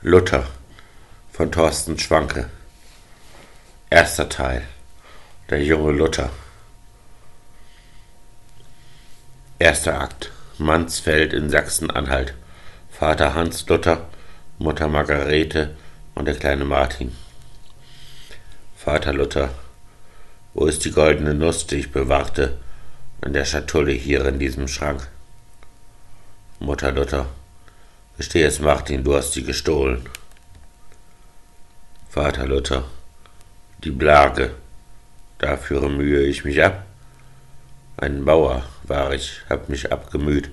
Luther von Thorsten Schwanke. Erster Teil. Der junge Luther. Erster Akt. Mansfeld in Sachsen-Anhalt. Vater Hans Luther, Mutter Margarete und der kleine Martin. Vater Luther, wo ist die goldene Nuss, die ich bewahrte in der Schatulle hier in diesem Schrank? Mutter Luther, Gesteh es, Martin, du hast sie gestohlen. Vater Luther, die Blage, dafür mühe ich mich ab. Ein Bauer war ich, hab mich abgemüht.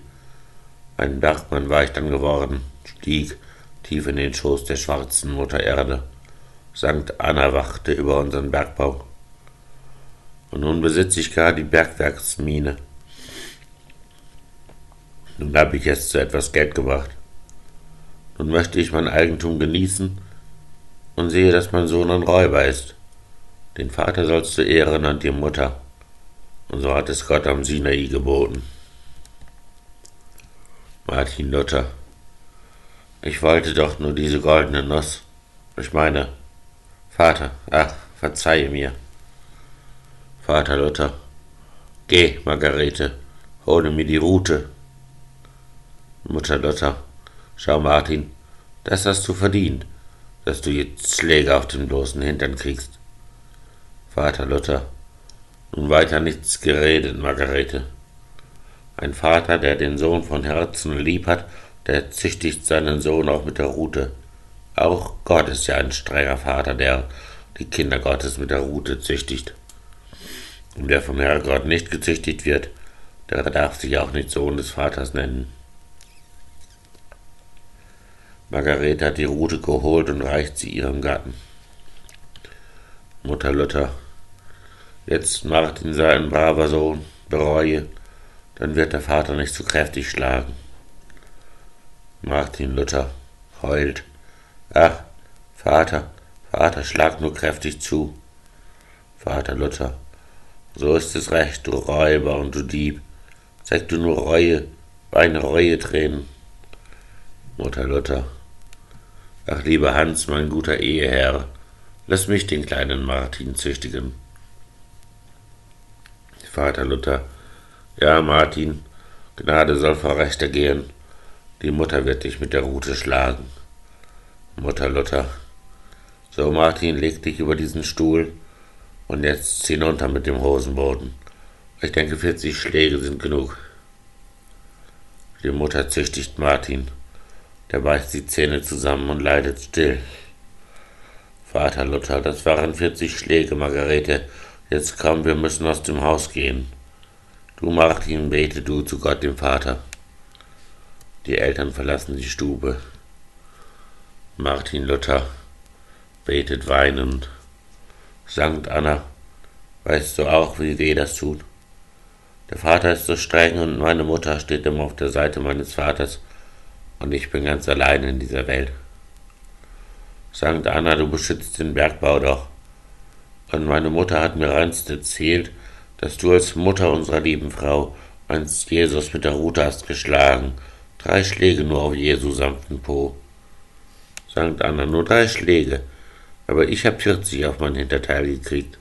Ein Bergmann war ich dann geworden, stieg tief in den Schoß der schwarzen Mutter Erde. Sankt Anna wachte über unseren Bergbau. Und nun besitze ich gar die Bergwerksmine. Nun hab ich es zu etwas Geld gebracht. Nun möchte ich mein Eigentum genießen und sehe, dass mein Sohn ein Räuber ist. Den Vater sollst du ehren und die Mutter. Und so hat es Gott am Sinai geboten. Martin Luther. Ich wollte doch nur diese goldene Nuss. Ich meine, Vater, ach, verzeihe mir. Vater Luther. Geh, Margarete, hole mir die Rute. Mutter Luther. Schau, Martin, das hast du verdient, dass du jetzt Schläge auf den bloßen Hintern kriegst. Vater Luther, nun weiter nichts geredet, Margarete. Ein Vater, der den Sohn von Herzen lieb hat, der züchtigt seinen Sohn auch mit der Rute. Auch Gott ist ja ein strenger Vater, der die Kinder Gottes mit der Rute züchtigt. Und wer vom Herrgott nicht gezüchtigt wird, der darf sich auch nicht Sohn des Vaters nennen. Margarete hat die Rute geholt und reicht sie ihrem Gatten. Mutter Luther. Jetzt Martin sei ein braver Sohn, bereue, dann wird der Vater nicht zu so kräftig schlagen. Martin Luther heult. Ach, Vater, Vater, schlag nur kräftig zu. Vater Luther. So ist es recht, du Räuber und du Dieb. Zeig du nur Reue, weine Reue-Tränen. Mutter Luther. Ach, lieber Hans, mein guter Eheherr, lass mich den kleinen Martin züchtigen. Vater Luther. Ja, Martin, Gnade soll vor Rechter gehen. Die Mutter wird dich mit der Rute schlagen. Mutter Luther. So, Martin, leg dich über diesen Stuhl und jetzt hinunter mit dem Hosenboden. Ich denke, 40 Schläge sind genug. Die Mutter züchtigt Martin. Der beißt die Zähne zusammen und leidet still. Vater Luther, das waren 40 Schläge, Margarete. Jetzt komm, wir müssen aus dem Haus gehen. Du, Martin, bete du zu Gott, dem Vater. Die Eltern verlassen die Stube. Martin Luther betet weinend. Sankt Anna, weißt du auch, wie weh das tut? Der Vater ist so streng und meine Mutter steht immer auf der Seite meines Vaters und ich bin ganz allein in dieser Welt. Sankt Anna, du beschützt den Bergbau doch. Und meine Mutter hat mir einst erzählt, dass du als Mutter unserer lieben Frau einst Jesus mit der Rute hast geschlagen. Drei Schläge nur auf Jesu sanften Po. Sankt Anna, nur drei Schläge. Aber ich hab vierzig auf mein Hinterteil gekriegt.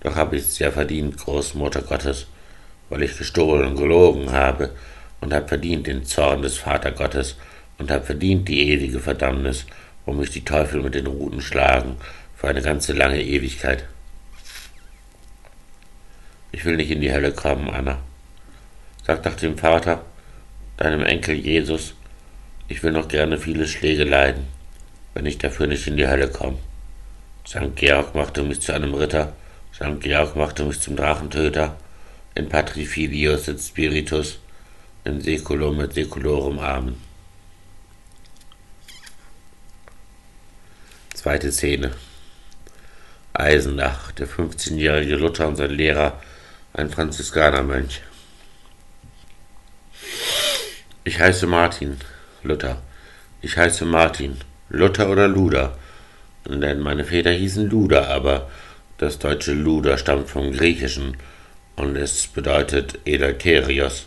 Doch hab ich's ja verdient, Großmutter Gottes, weil ich gestohlen und gelogen habe und hab verdient den Zorn des Vatergottes und hab verdient die ewige Verdammnis, wo mich die Teufel mit den Ruten schlagen, für eine ganze lange Ewigkeit. Ich will nicht in die Hölle kommen, Anna. Sag doch dem Vater, deinem Enkel Jesus, ich will noch gerne viele Schläge leiden, wenn ich dafür nicht in die Hölle komme. St. Georg machte mich zu einem Ritter, St. Georg machte mich zum Drachentöter, in Patrifilius et Spiritus, in Seculum et Seculorum Amen. Zweite Szene. Eisenach, der 15-jährige Luther und sein Lehrer, ein Franziskanermönch. Ich heiße Martin, Luther. Ich heiße Martin, Luther oder Luder. Denn meine Väter hießen Luder, aber das deutsche Luder stammt vom Griechischen und es bedeutet Eleutherios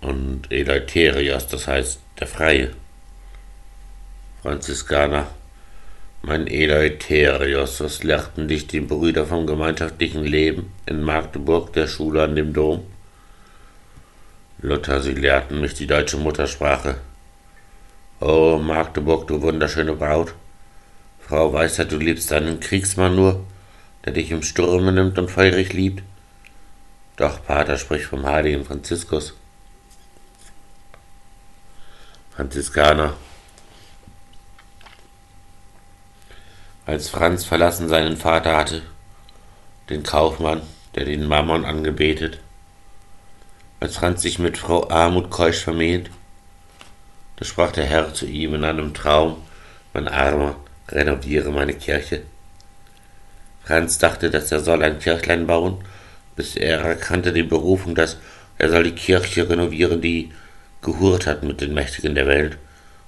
und Eleutherios, das heißt der Freie. Franziskaner, mein Eleutherius, was lehrten dich die Brüder vom gemeinschaftlichen Leben in Magdeburg, der Schule an dem Dom? Luther, sie lehrten mich die deutsche Muttersprache. Oh, Magdeburg, du wunderschöne Braut. Frau Weisheit, du liebst einen Kriegsmann nur, der dich im Sturme nimmt und feurig liebt. Doch Pater spricht vom heiligen Franziskus. Franziskaner. Als Franz verlassen seinen Vater hatte, den Kaufmann, der den Mammon angebetet, als Franz sich mit Frau Armut keusch vermählt, da sprach der Herr zu ihm in einem Traum, mein Armer, renoviere meine Kirche. Franz dachte, dass er soll ein Kirchlein bauen, bis er erkannte die Berufung, dass er soll die Kirche renovieren, die gehurt hat mit den Mächtigen der Welt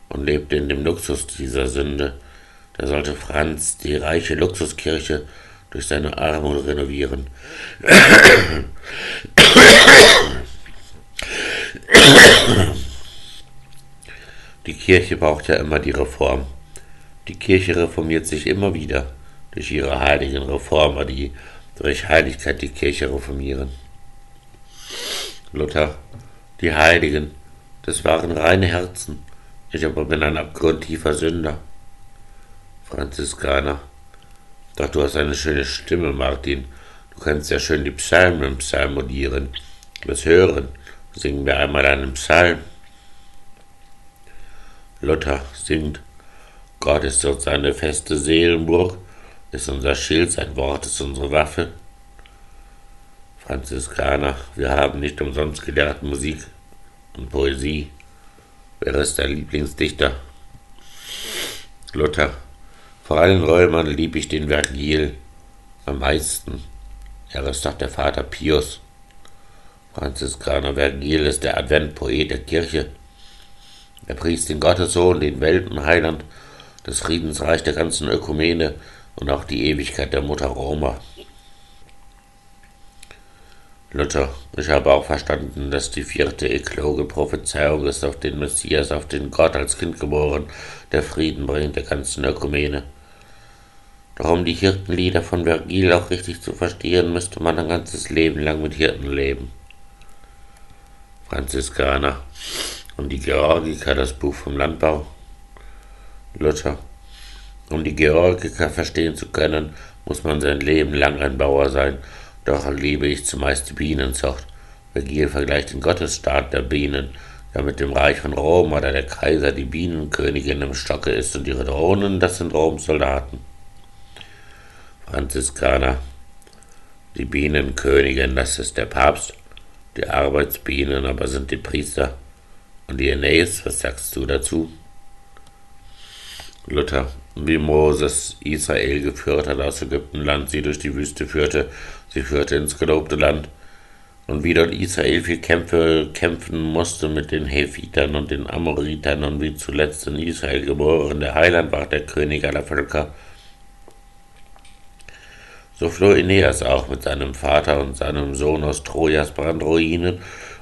und lebte in dem Luxus dieser Sünde da sollte Franz die reiche Luxuskirche durch seine Armut renovieren. Die Kirche braucht ja immer die Reform. Die Kirche reformiert sich immer wieder durch ihre heiligen Reformer, die durch Heiligkeit die Kirche reformieren. Luther, die Heiligen, das waren reine Herzen. Ich aber bin ein abgrundtiefer Sünder. Franziskaner. Doch du hast eine schöne Stimme, Martin. Du kannst ja schön die Psalmen psalmodieren. Das Hören. Singen wir einmal einen Psalm. Luther singt. Gott ist dort seine feste Seelenburg, ist unser Schild, sein Wort ist unsere Waffe. Franziskaner, wir haben nicht umsonst gelehrt Musik und Poesie. Wer ist dein Lieblingsdichter? Luther, vor allen Römern lieb ich den Vergil am meisten. Er ist doch der Vater Pius. Franziskaner Vergil ist der Adventpoet der Kirche. Er priest den Gottessohn, den Weltenheiland, das Friedensreich der ganzen Ökumene und auch die Ewigkeit der Mutter Roma. Luther, ich habe auch verstanden, dass die vierte ekloge Prophezeiung ist auf den Messias, auf den Gott als Kind geboren, der Frieden bringt der ganzen Ökumene. Doch um die Hirtenlieder von Vergil auch richtig zu verstehen, müsste man ein ganzes Leben lang mit Hirten leben. Franziskaner und die Georgiker, das Buch vom Landbau. Luther. Um die Georgiker verstehen zu können, muss man sein Leben lang ein Bauer sein, doch liebe ich zumeist die Bienenzucht. Vergil vergleicht den Gottesstaat der Bienen, der mit dem Reich von Rom oder der Kaiser die Bienenkönigin im Stocke ist und ihre Drohnen, das sind Roms Soldaten. Franziskaner. Die Bienenkönigin, das ist der Papst. Die Arbeitsbienen aber sind die Priester. Und die Aeneis, was sagst du dazu? Luther, wie Moses Israel geführt hat aus Ägyptenland, sie durch die Wüste führte, führte ins gelobte Land. Und wie dort Israel viel Kämpfe kämpfen musste mit den Hethitern und den Amoritern und wie zuletzt in Israel geboren der Heiland war, der König aller Völker, so floh Aeneas auch mit seinem Vater und seinem Sohn aus Trojas Brandruinen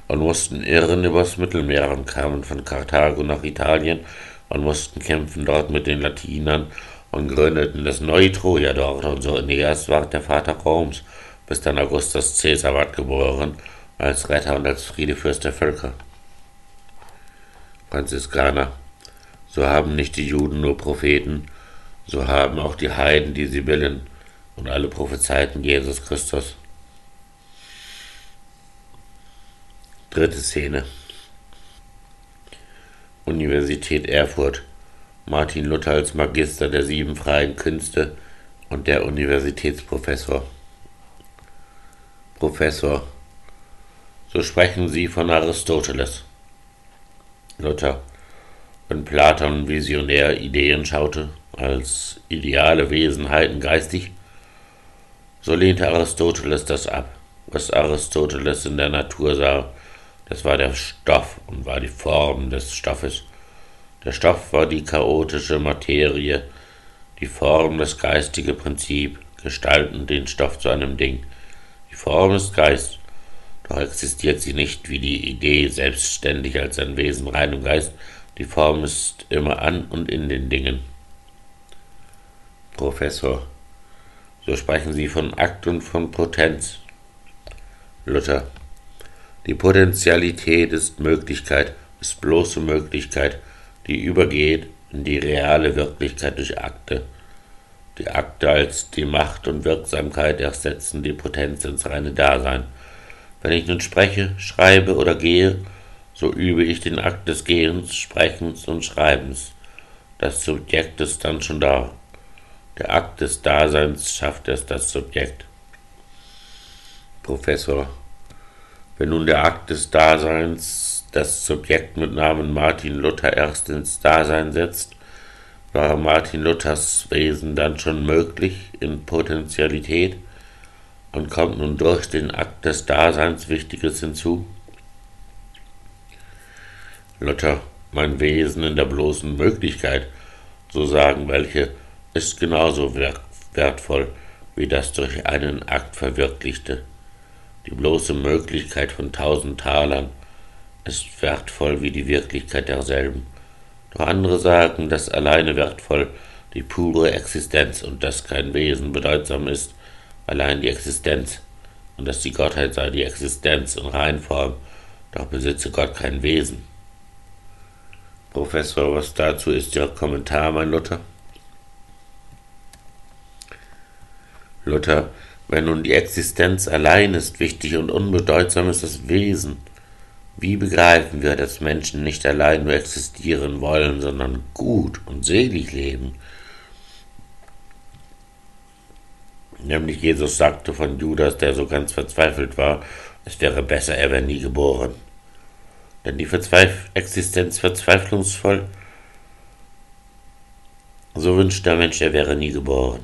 und mussten irren übers Mittelmeer und kamen von Karthago nach Italien und mussten kämpfen dort mit den Latinern und gründeten das neue Troja dort. Und so Aeneas ward der Vater Roms, bis dann Augustus Caesar ward geboren, als Retter und als Friedefürst der Völker. Franziskaner, so haben nicht die Juden nur Propheten, so haben auch die Heiden die Sibyllen, und alle prophezeiten Jesus Christus. Dritte Szene. Universität Erfurt. Martin Luther als Magister der sieben freien Künste und der Universitätsprofessor. Professor. So sprechen Sie von Aristoteles. Luther. Wenn Platon visionär Ideen schaute, als ideale Wesenheiten geistig, so lehnte Aristoteles das ab. Was Aristoteles in der Natur sah, das war der Stoff und war die Form des Stoffes. Der Stoff war die chaotische Materie, die Form das geistige Prinzip, gestalten den Stoff zu einem Ding. Form ist Geist, doch existiert sie nicht wie die Idee selbstständig als ein Wesen rein im Geist, Die Form ist immer an und in den Dingen. Professor. So sprechen Sie von Akt und von Potenz. Luther. Die Potentialität ist Möglichkeit, ist bloße Möglichkeit, die übergeht in die reale Wirklichkeit durch Akte. Die Akte als die Macht und Wirksamkeit ersetzen die Potenz ins reine Dasein. Wenn ich nun spreche, schreibe oder gehe, so übe ich den Akt des Gehens, Sprechens und Schreibens. Das Subjekt ist dann schon da. Der Akt des Daseins schafft erst das Subjekt. Professor, wenn nun der Akt des Daseins das Subjekt mit Namen Martin Luther erst ins Dasein setzt, war Martin Luthers Wesen dann schon möglich in Potentialität und kommt nun durch den Akt des Daseins Wichtiges hinzu? Luther, mein Wesen in der bloßen Möglichkeit, so sagen welche, ist genauso wertvoll wie das durch einen Akt verwirklichte. Die bloße Möglichkeit von tausend Talern ist wertvoll wie die Wirklichkeit derselben. Doch andere sagen, dass alleine wertvoll die pure Existenz und dass kein Wesen bedeutsam ist, allein die Existenz, und dass die Gottheit sei die Existenz in Reinform, doch besitze Gott kein Wesen. Professor, was dazu ist Ihr Kommentar, mein Luther? Luther, wenn nun die Existenz allein ist wichtig und unbedeutsam ist das Wesen, wie begreifen wir, dass Menschen nicht allein nur existieren wollen, sondern gut und selig leben? Nämlich Jesus sagte von Judas, der so ganz verzweifelt war, es wäre besser, er wäre nie geboren. Denn die Verzweif Existenz verzweiflungsvoll, so wünscht der Mensch, er wäre nie geboren.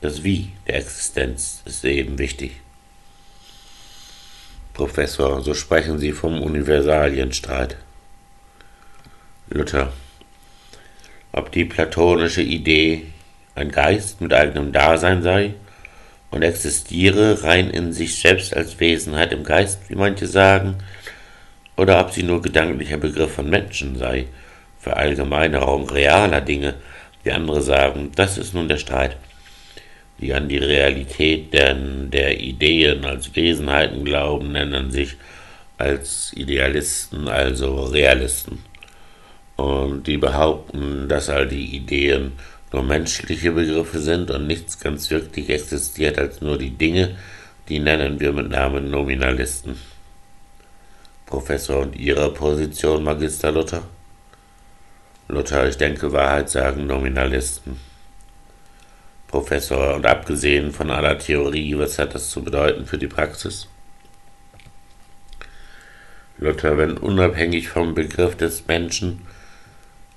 Das Wie der Existenz ist eben wichtig. Professor, so sprechen Sie vom Universalienstreit. Luther. Ob die platonische Idee ein Geist mit eigenem Dasein sei und existiere rein in sich selbst als Wesenheit im Geist, wie manche sagen, oder ob sie nur gedanklicher Begriff von Menschen sei, Verallgemeinerung realer Dinge, wie andere sagen, das ist nun der Streit die an die Realität der, der Ideen als Wesenheiten glauben, nennen sich als Idealisten, also Realisten. Und die behaupten, dass all die Ideen nur menschliche Begriffe sind und nichts ganz wirklich existiert als nur die Dinge, die nennen wir mit Namen Nominalisten. Professor und Ihre Position, Magister Luther? Luther, ich denke, Wahrheit sagen Nominalisten. Professor, und abgesehen von aller Theorie, was hat das zu bedeuten für die Praxis? Luther, wenn unabhängig vom Begriff des Menschen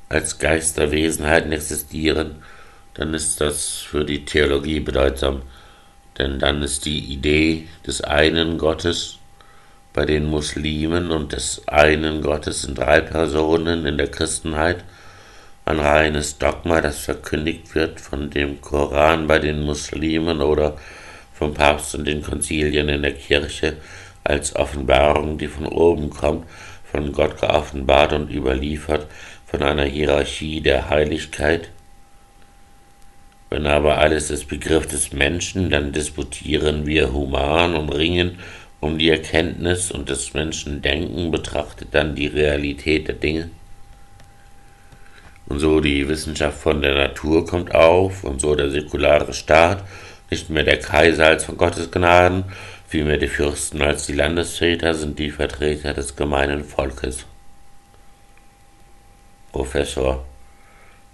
als Geisterwesenheiten existieren, dann ist das für die Theologie bedeutsam, denn dann ist die Idee des einen Gottes bei den Muslimen und des einen Gottes in drei Personen in der Christenheit ein reines Dogma, das verkündigt wird von dem Koran bei den Muslimen oder vom Papst und den Konzilien in der Kirche als Offenbarung, die von oben kommt, von Gott geoffenbart und überliefert, von einer Hierarchie der Heiligkeit. Wenn aber alles ist Begriff des Menschen, dann disputieren wir human und ringen um die Erkenntnis und das Menschendenken betrachtet dann die Realität der Dinge. Und so die Wissenschaft von der Natur kommt auf und so der säkulare Staat, nicht mehr der Kaiser als von Gottes Gnaden, vielmehr die Fürsten als die Landesväter sind die Vertreter des gemeinen Volkes. Professor,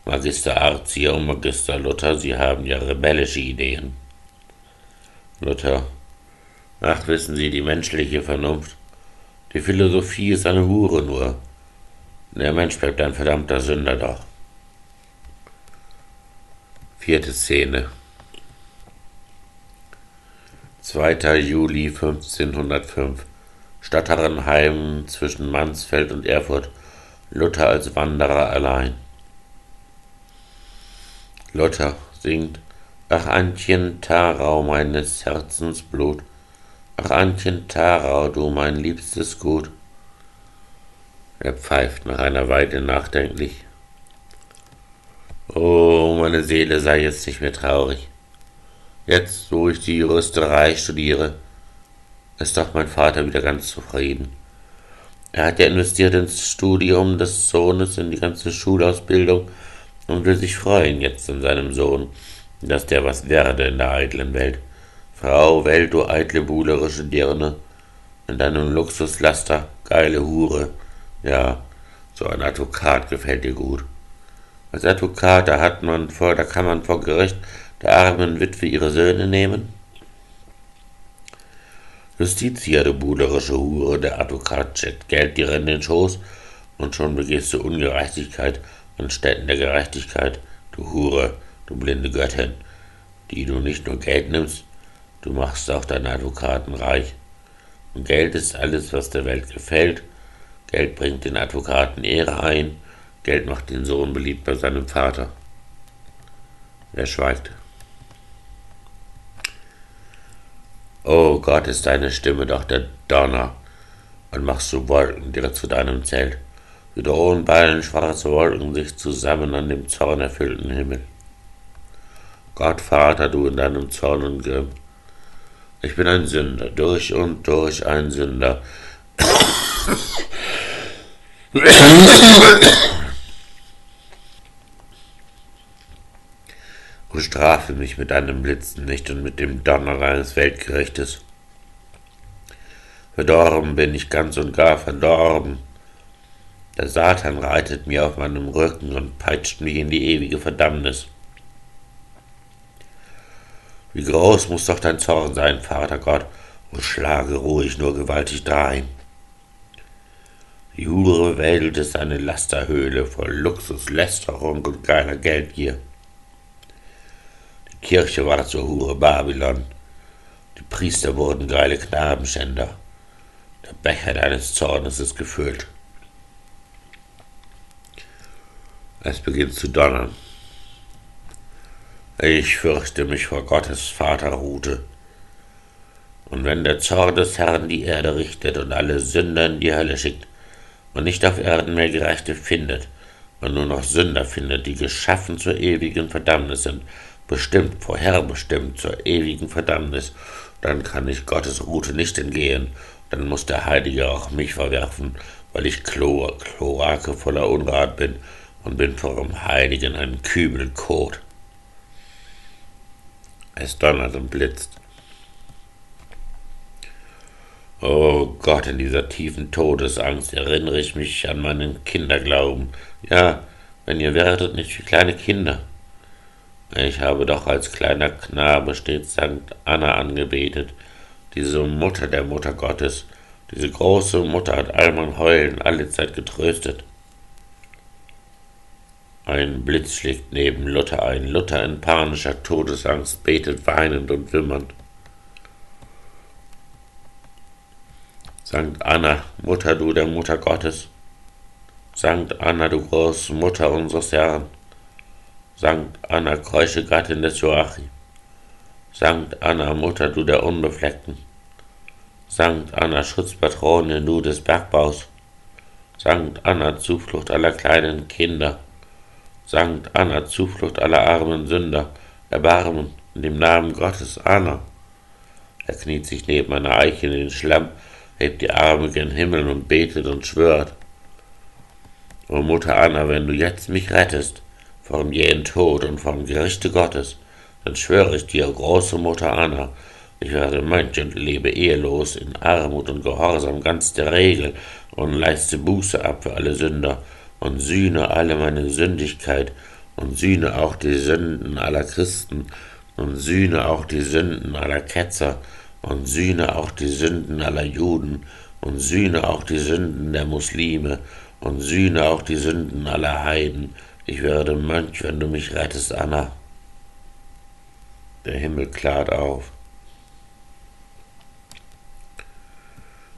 Magister Arzia und Magister Luther, Sie haben ja rebellische Ideen. Luther, ach wissen Sie, die menschliche Vernunft, die Philosophie ist eine Hure nur. Der Mensch bleibt ein verdammter Sünder doch. Vierte Szene. 2. Juli 1505. Stadt Herrenheim zwischen Mansfeld und Erfurt. Luther als Wanderer allein. Luther singt Ach Antjen Tarau meines Herzens Blut, Ach Antjen Tarau, du mein liebstes Gut. Er pfeift nach einer Weile nachdenklich. Oh, meine Seele sei jetzt nicht mehr traurig. Jetzt, wo ich die Juristerei studiere, ist doch mein Vater wieder ganz zufrieden. Er hat ja investiert ins Studium des Sohnes, in die ganze Schulausbildung und will sich freuen jetzt an seinem Sohn, dass der was werde in der eitlen Welt. Frau, Welt, du eitle buhlerische Dirne, in deinem Luxuslaster, geile Hure. Ja, so ein Advokat gefällt dir gut. Als Advokat, da hat man vor, da kann man vor Gericht der armen Witwe ihre Söhne nehmen. Justitia, du buhlerische Hure, der Advokat checkt Geld dir in den Schoß und schon begehst du Ungerechtigkeit anstatt der Gerechtigkeit, du Hure, du blinde Göttin, die du nicht nur Geld nimmst, du machst auch deine Advokaten reich. Und Geld ist alles, was der Welt gefällt. Geld bringt den Advokaten Ehre ein, Geld macht den Sohn beliebt bei seinem Vater. Er schweigt. Oh Gott, ist deine Stimme doch der Donner, und machst du Wolken direkt zu deinem Zelt. Wie drohen ballen schwarze Wolken sich zusammen an dem zornerfüllten Himmel. Gott, Vater, du in deinem Zorn und Grimm, ich bin ein Sünder, durch und durch ein Sünder. Und strafe mich mit deinem Blitzen nicht und mit dem Donner deines Weltgerichtes. Verdorben bin ich ganz und gar verdorben. Der Satan reitet mir auf meinem Rücken und peitscht mich in die ewige Verdammnis. Wie groß muss doch dein Zorn sein, Vater Gott, und schlage ruhig nur gewaltig drein. Die Hure Welt ist eine Lasterhöhle voll Luxus, Lästerung und geiler Geldgier. Die Kirche war zur Hure Babylon. Die Priester wurden geile Knabenschänder. Der Becher deines Zornes ist gefüllt. Es beginnt zu donnern. Ich fürchte mich vor Gottes Vaterrute. Und wenn der Zorn des Herrn die Erde richtet und alle Sünder in die Hölle schickt und nicht auf Erden mehr Gerechte findet und nur noch Sünder findet, die geschaffen zur ewigen Verdammnis sind, bestimmt, vorherbestimmt zur ewigen Verdammnis, dann kann ich Gottes Rute nicht entgehen, dann muss der Heilige auch mich verwerfen, weil ich Chlor, Chlorake voller Unrat bin und bin vor dem Heiligen ein Kübel Kot. Es donnert und blitzt. Oh Gott, in dieser tiefen Todesangst erinnere ich mich an meinen Kinderglauben. Ja, wenn ihr werdet nicht wie kleine Kinder. Ich habe doch als kleiner Knabe stets Sankt Anna angebetet, diese Mutter der Mutter Gottes. Diese große Mutter hat all mein Heulen alle Zeit getröstet. Ein Blitz schlägt neben Luther ein. Luther in panischer Todesangst betet weinend und wimmernd. Sankt Anna, Mutter du der Mutter Gottes. Sankt Anna, du große Mutter unseres Herrn. Sankt Anna, keusche Gattin des Joachim. Sankt Anna, Mutter du der Unbefleckten. Sankt Anna, Schutzpatronin du des Bergbaus. Sankt Anna, Zuflucht aller kleinen Kinder. Sankt Anna, Zuflucht aller armen Sünder, Erbarmen in dem Namen Gottes, Anna. Er kniet sich neben einer Eiche in den Schlamm, hebt die Arme gen Himmel und betet und schwört. O Mutter Anna, wenn du jetzt mich rettest, vom jähen Tod und vom Gerichte Gottes, dann schwöre ich dir, große Mutter Anna, ich werde Mönch und lebe ehelos, in Armut und Gehorsam ganz der Regel und leiste Buße ab für alle Sünder und sühne alle meine Sündigkeit und sühne auch die Sünden aller Christen und sühne auch die Sünden aller Ketzer und sühne auch die Sünden aller Juden und sühne auch die Sünden der Muslime und sühne auch die Sünden aller Heiden. Ich werde Mönch, wenn du mich rettest, Anna. Der Himmel klart auf.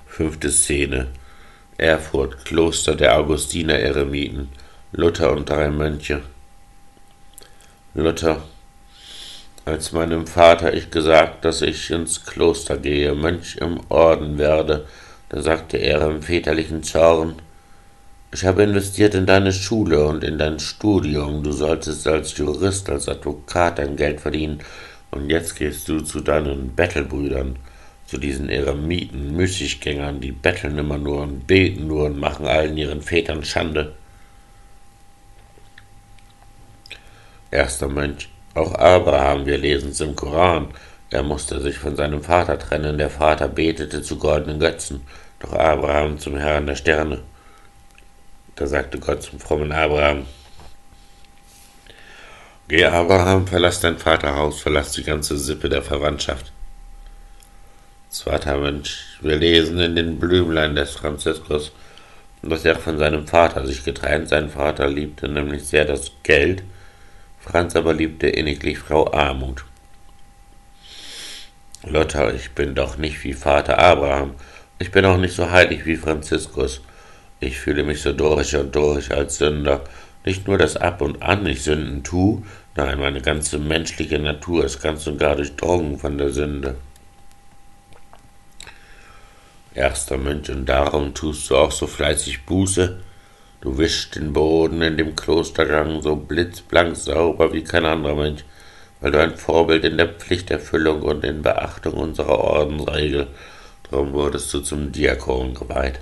Fünfte Szene. Erfurt, Kloster der Augustiner-Eremiten, Luther und drei Mönche. Luther, als meinem Vater ich gesagt, dass ich ins Kloster gehe, Mönch im Orden werde, da sagte er im väterlichen Zorn, Ich habe investiert in deine Schule und in dein Studium. Du solltest als Jurist, als Advokat dein Geld verdienen. Und jetzt gehst du zu deinen Bettelbrüdern, zu diesen Eremiten, Müßiggängern, die betteln immer nur und beten nur und machen allen ihren Vätern Schande. Erster Mönch. Auch Abraham, wir lesen es im Koran. Er musste sich von seinem Vater trennen. Der Vater betete zu goldenen Götzen, doch Abraham zum Herrn der Sterne. Da sagte Gott zum frommen Abraham, Geh, Abraham, verlass dein Vaterhaus, verlass die ganze Sippe der Verwandtschaft. Zweiter Mensch, wir lesen in den Blümlein des Franziskus, dass er von seinem Vater sich getrennt. Sein Vater liebte nämlich sehr das Geld, Franz aber liebte inniglich Frau Armut. Lotta, ich bin doch nicht wie Vater Abraham, ich bin auch nicht so heilig wie Franziskus. Ich fühle mich so durch und durch als Sünder. Nicht nur, dass ab und an ich Sünden tu, nein, meine ganze menschliche Natur ist ganz und gar durchdrungen von der Sünde. Erster Mönch, und darum tust du auch so fleißig Buße. Du wischst den Boden in dem Klostergang so blitzblank sauber wie kein anderer Mönch, weil du ein Vorbild in der Pflichterfüllung und in Beachtung unserer Ordensregel, darum wurdest du zum Diakon geweiht.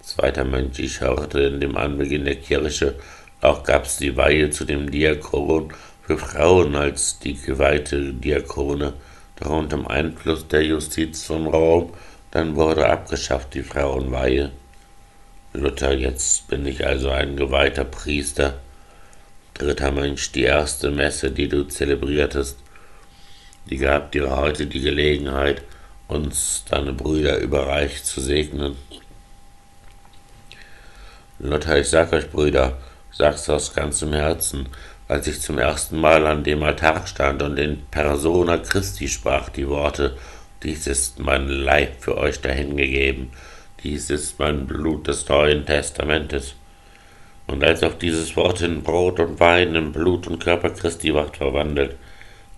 Zweiter Mönch, ich hörte in dem Anbeginn der Kirche, auch gab's die Weihe zu dem Diakon für Frauen als die geweihte Diakone, doch unter dem Einfluss der Justiz von Rom, dann wurde abgeschafft die Frauenweihe. Luther, jetzt bin ich also ein geweihter Priester. Dritter Mönch, die erste Messe, die du zelebriertest, die gab dir heute die Gelegenheit, uns, deine Brüder, überreich zu segnen. Luther, ich sag euch, Brüder, sag's aus ganzem Herzen, als ich zum ersten Mal an dem Altar stand und in Persona Christi sprach die Worte, dies ist mein Leib für euch dahingegeben, dies ist mein Blut des Neuen Testamentes. Und als auf dieses Wort in Brot und Wein, in Blut und Körper Christi ward verwandelt,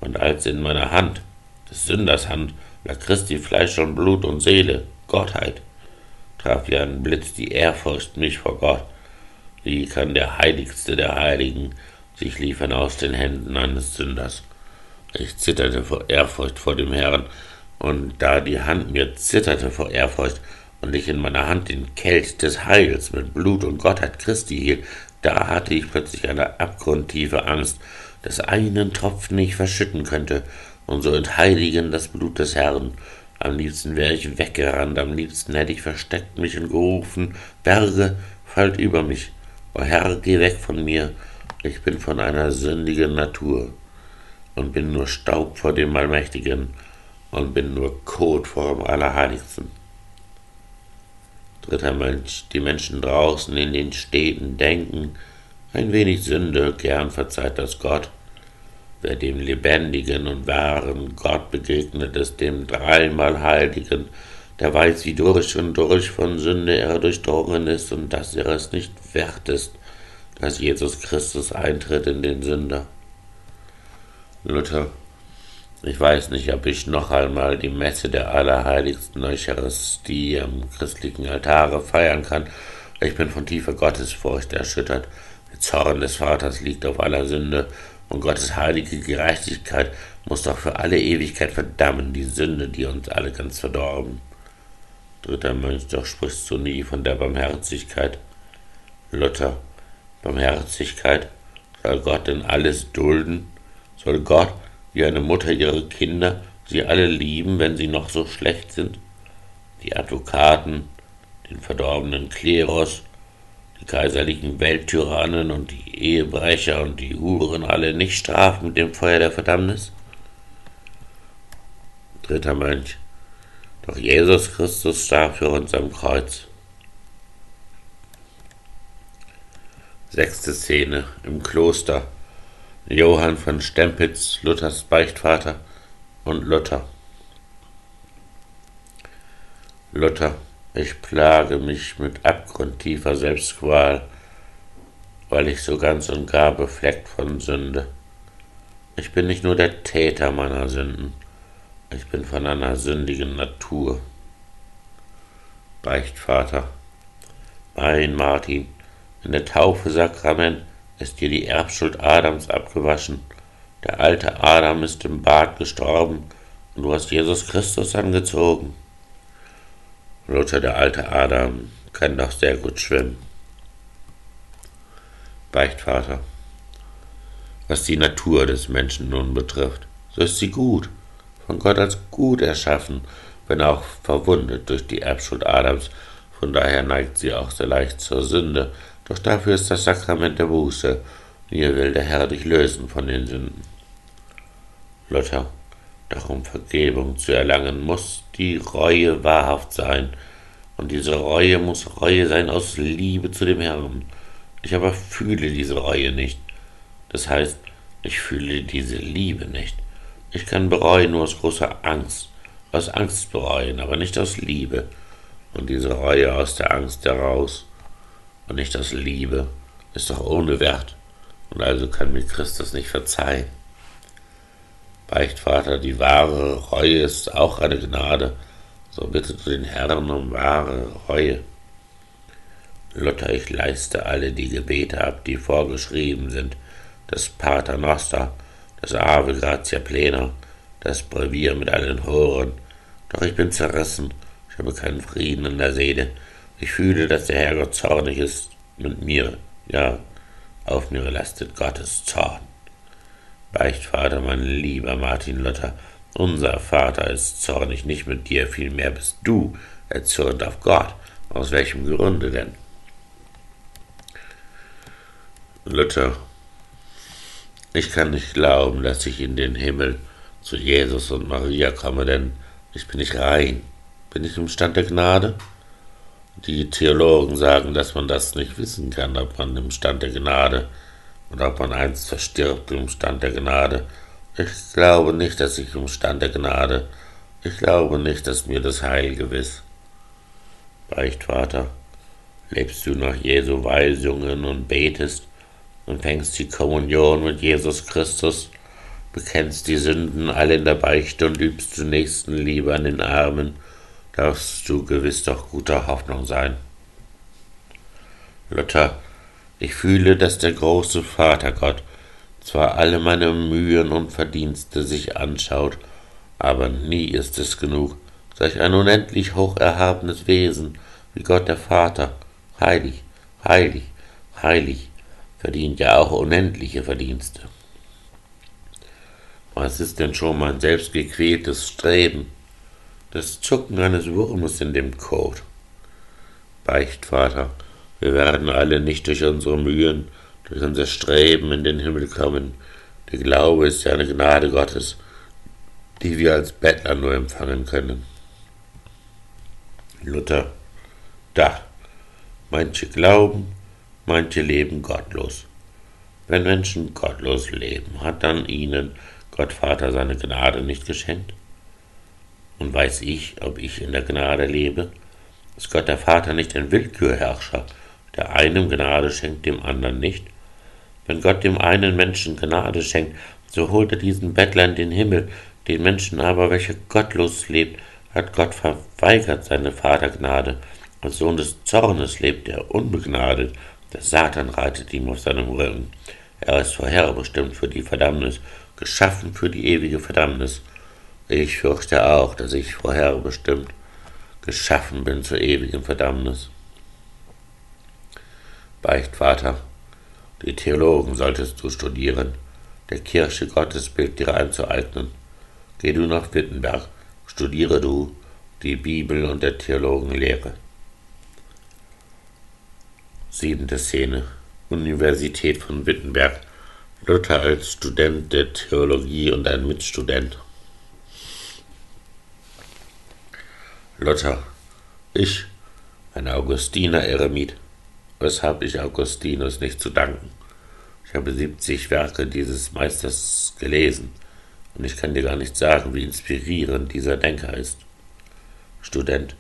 und als in meiner Hand, des Sünders Hand, lag Christi Fleisch und Blut und Seele, Gottheit, traf wie ein Blitz die Ehrfurcht mich vor Gott. Wie kann der Heiligste der Heiligen sich liefern aus den Händen eines Sünders? Ich zitterte vor Ehrfurcht vor dem Herrn, und da die Hand mir zitterte vor Ehrfurcht und ich in meiner Hand den Kelch des Heils mit Blut und Gottheit Christi hielt, da hatte ich plötzlich eine abgrundtiefe Angst, dass einen Tropfen ich verschütten könnte und so entheiligen das Blut des Herrn, am liebsten wäre ich weggerannt, am liebsten hätte ich versteckt mich und gerufen, Berge, fallt über mich. O Herr, geh weg von mir, ich bin von einer sündigen Natur und bin nur Staub vor dem Allmächtigen und bin nur Kot vor dem Allerheiligsten. Dritter Mönch, die Menschen draußen in den Städten denken, ein wenig Sünde, gern verzeiht das Gott, Wer dem lebendigen und wahren Gott begegnet ist, dem dreimal Heiligen, der weiß, wie durch und durch von Sünde er durchdrungen ist und dass er es nicht wert ist, dass Jesus Christus eintritt in den Sünder. Luther, ich weiß nicht, ob ich noch einmal die Messe der Allerheiligsten Eucharistie am christlichen Altare feiern kann. Ich bin von tiefer Gottesfurcht erschüttert. Der Zorn des Vaters liegt auf aller Sünde und Gottes heilige Gerechtigkeit muss doch für alle Ewigkeit verdammen, die Sünde, die uns alle ganz verdorben. Dritter Mönch, doch sprichst du nie von der Barmherzigkeit. Luther, Barmherzigkeit, soll Gott denn alles dulden? Soll Gott, wie eine Mutter ihre Kinder, sie alle lieben, wenn sie noch so schlecht sind? Die Advokaten, den verdorbenen Klerus, die kaiserlichen Welttyrannen und die Ehebrecher und die Huren alle nicht strafen mit dem Feuer der Verdammnis? Dritter Mönch. Doch Jesus Christus starb für uns am Kreuz. Sechste Szene im Kloster. Johann von Stempitz, Luthers Beichtvater und Luther. Luther ich plage mich mit abgrundtiefer Selbstqual, weil ich so ganz und gar befleckt von Sünde. Ich bin nicht nur der Täter meiner Sünden, ich bin von einer sündigen Natur. Beichtvater, Nein, Martin, in der Taufe Sakrament ist dir die Erbschuld Adams abgewaschen. Der alte Adam ist im Bad gestorben und du hast Jesus Christus angezogen. Luther, der alte Adam, kann doch sehr gut schwimmen. Beichtvater. Was die Natur des Menschen nun betrifft, so ist sie gut, von Gott als gut erschaffen, wenn auch verwundet durch die Erbschuld Adams, von daher neigt sie auch sehr leicht zur Sünde, doch dafür ist das Sakrament der Buße, hier will der Herr dich lösen von den Sünden. Luther, doch um Vergebung zu erlangen, muss die Reue wahrhaft sein, und diese Reue muss Reue sein aus Liebe zu dem Herrn. Ich aber fühle diese Reue nicht. Das heißt, ich fühle diese Liebe nicht. Ich kann bereuen nur aus großer Angst, aus Angst bereuen, aber nicht aus Liebe. Und diese Reue aus der Angst heraus und nicht aus Liebe ist doch ohne Wert. Und also kann mir Christus nicht verzeihen. Beichtvater, die wahre Reue ist auch eine Gnade. So bitte den Herrn um wahre Reue. Luther, ich leiste alle die Gebete ab, die vorgeschrieben sind, das Pater Noster, das Ave Gratia Plena, das Brevier mit allen Horen. Doch ich bin zerrissen, ich habe keinen Frieden in der Seele. Ich fühle, dass der Herrgott zornig ist mit mir, ja, auf mir lastet Gottes Zorn. Beichtvater, mein lieber Martin Luther, unser Vater ist zornig nicht mit dir, vielmehr bist du erzürnt auf Gott. Aus welchem Grunde denn? Luther, ich kann nicht glauben, dass ich in den Himmel zu Jesus und Maria komme, denn ich bin nicht rein. Bin ich im Stand der Gnade? Die Theologen sagen, dass man das nicht wissen kann, ob man im Stand der Gnade und ob man einst verstirbt im Stand der Gnade. Ich glaube nicht, dass ich im Stand der Gnade, ich glaube nicht, dass mir das Heil gewiss. Beichtvater, lebst du nach Jesu Weisungen und betest, empfängst die Kommunion mit Jesus Christus, bekennst die Sünden alle in der Beichte und übst du Nächstenliebe an den Armen, darfst du gewiss doch guter Hoffnung sein. Luther, ich fühle, dass der große Vatergott zwar alle meine Mühen und Verdienste sich anschaut, aber nie ist es genug, solch ein unendlich hoch erhabenes Wesen wie Gott der Vater, heilig, heilig, heilig, verdient ja auch unendliche Verdienste. Was ist denn schon mein selbstgequältes Streben, das Zucken eines Wurmes in dem Kot? Beichtvater, wir werden alle nicht durch unsere Mühen, durch unser Streben in den Himmel kommen. Der Glaube ist ja eine Gnade Gottes, die wir als Bettler nur empfangen können. Luther, da, manche glauben, manche leben gottlos. Wenn Menschen gottlos leben, hat dann ihnen Gott Vater seine Gnade nicht geschenkt? Und weiß ich, ob ich in der Gnade lebe? Ist Gott der Vater nicht ein Willkürherrscher, der einem Gnade schenkt, dem anderen nicht? Wenn Gott dem einen Menschen Gnade schenkt, so holt er diesen Bettler in den Himmel, den Menschen aber, welcher gottlos lebt, hat Gott verweigert seine Vatergnade. Als Sohn des Zornes lebt er unbegnadet, der Satan reitet ihm auf seinem Rücken. Er ist vorherbestimmt für die Verdammnis, geschaffen für die ewige Verdammnis. Ich fürchte auch, dass ich vorherbestimmt geschaffen bin zur ewigen Verdammnis. Beichtvater, die Theologen solltest du studieren, der Kirche Gottesbild dir einzueignen. Geh du nach Wittenberg, studiere du die Bibel und der Theologen Lehre. Siebente Szene Universität von Wittenberg Luther als Student der Theologie und ein Mitstudent. Luther Ich, ein Augustiner Eremit. Was habe ich Augustinus nicht zu danken? Ich habe siebzig Werke dieses Meisters gelesen, und ich kann dir gar nicht sagen, wie inspirierend dieser Denker ist. Student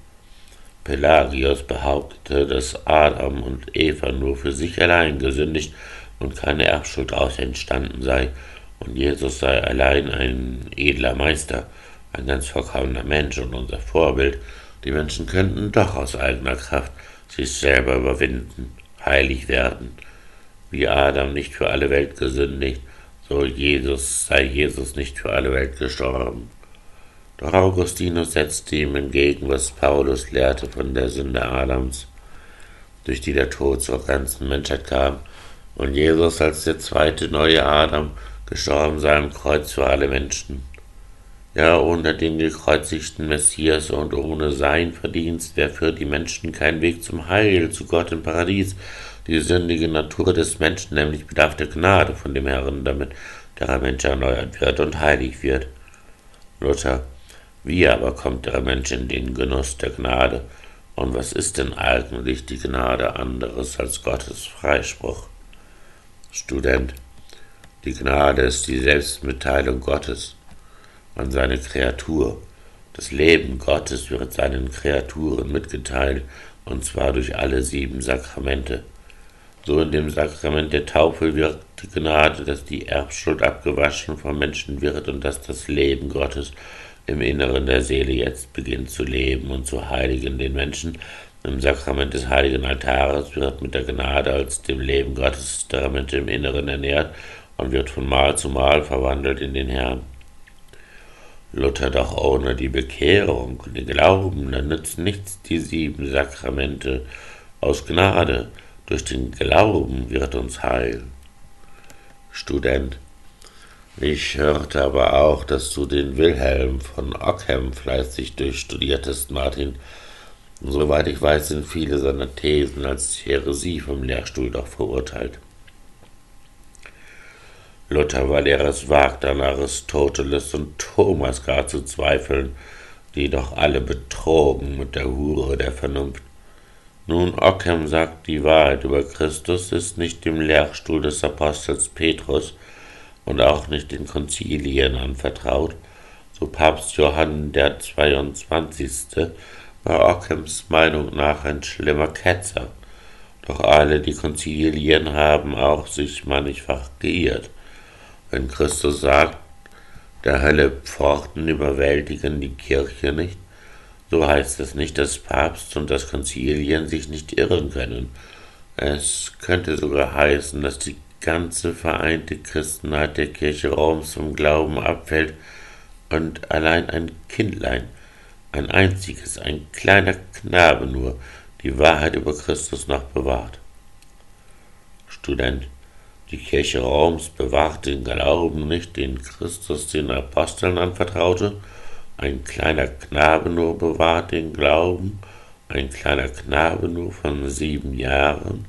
Pelagius behauptete, dass Adam und Eva nur für sich allein gesündigt und keine Erbschuld daraus entstanden sei, und Jesus sei allein ein edler Meister, ein ganz vollkommener Mensch und unser Vorbild. Die Menschen könnten doch aus eigener Kraft sich selber überwinden, heilig werden, wie Adam nicht für alle Welt gesündigt, so Jesus sei Jesus nicht für alle Welt gestorben. Doch Augustinus setzte ihm entgegen, was Paulus lehrte von der Sünde Adams, durch die der Tod zur ganzen Menschheit kam, und Jesus als der zweite neue Adam gestorben sei am Kreuz für alle Menschen. Ja, ohne den gekreuzigten Messias und ohne sein Verdienst wäre für die Menschen kein Weg zum Heil, zu Gott im Paradies. Die sündige Natur des Menschen nämlich bedarf der Gnade von dem Herrn, damit der Mensch erneuert wird und heilig wird. Luther, wie aber kommt der Mensch in den Genuss der Gnade? Und was ist denn eigentlich die Gnade anderes als Gottes Freispruch? Student, die Gnade ist die Selbstmitteilung Gottes an seine Kreatur. Das Leben Gottes wird seinen Kreaturen mitgeteilt, und zwar durch alle sieben Sakramente. So in dem Sakrament der Taufe wirkt Gnade, dass die Erbschuld abgewaschen vom Menschen wird und dass das Leben Gottes im Inneren der Seele jetzt beginnt zu leben und zu heiligen den Menschen. Im Sakrament des heiligen Altares wird mit der Gnade als dem Leben Gottes der Mensch im Inneren ernährt und wird von Mal zu Mal verwandelt in den Herrn. Luther doch ohne die Bekehrung und den Glauben, dann nützt nichts die sieben Sakramente aus Gnade. Durch den Glauben wird uns Heil. Student ich hörte aber auch, dass du den Wilhelm von Ockham fleißig durchstudiertest, Martin. Soweit ich weiß, sind viele seiner Thesen als Häresie vom Lehrstuhl doch verurteilt. Luther war der es wagt, an Aristoteles und Thomas gar zu zweifeln, die doch alle betrogen mit der Hure der Vernunft. Nun, Ockham sagt, die Wahrheit über Christus ist nicht dem Lehrstuhl des Apostels Petrus, und auch nicht den Konzilien anvertraut, so Papst Johann der 22. war Ockhams Meinung nach ein schlimmer Ketzer, doch alle die Konzilien haben auch sich mannigfach geirrt. Wenn Christus sagt, der Hölle Pforten überwältigen die Kirche nicht, so heißt es nicht, dass Papst und das Konzilien sich nicht irren können. Es könnte sogar heißen, dass die ganze vereinte Christenheit der Kirche Roms vom Glauben abfällt und allein ein Kindlein, ein einziges, ein kleiner Knabe nur, die Wahrheit über Christus noch bewahrt. Student, die Kirche Roms bewahrt den Glauben nicht, den Christus den Aposteln anvertraute, ein kleiner Knabe nur bewahrt den Glauben, ein kleiner Knabe nur von sieben Jahren,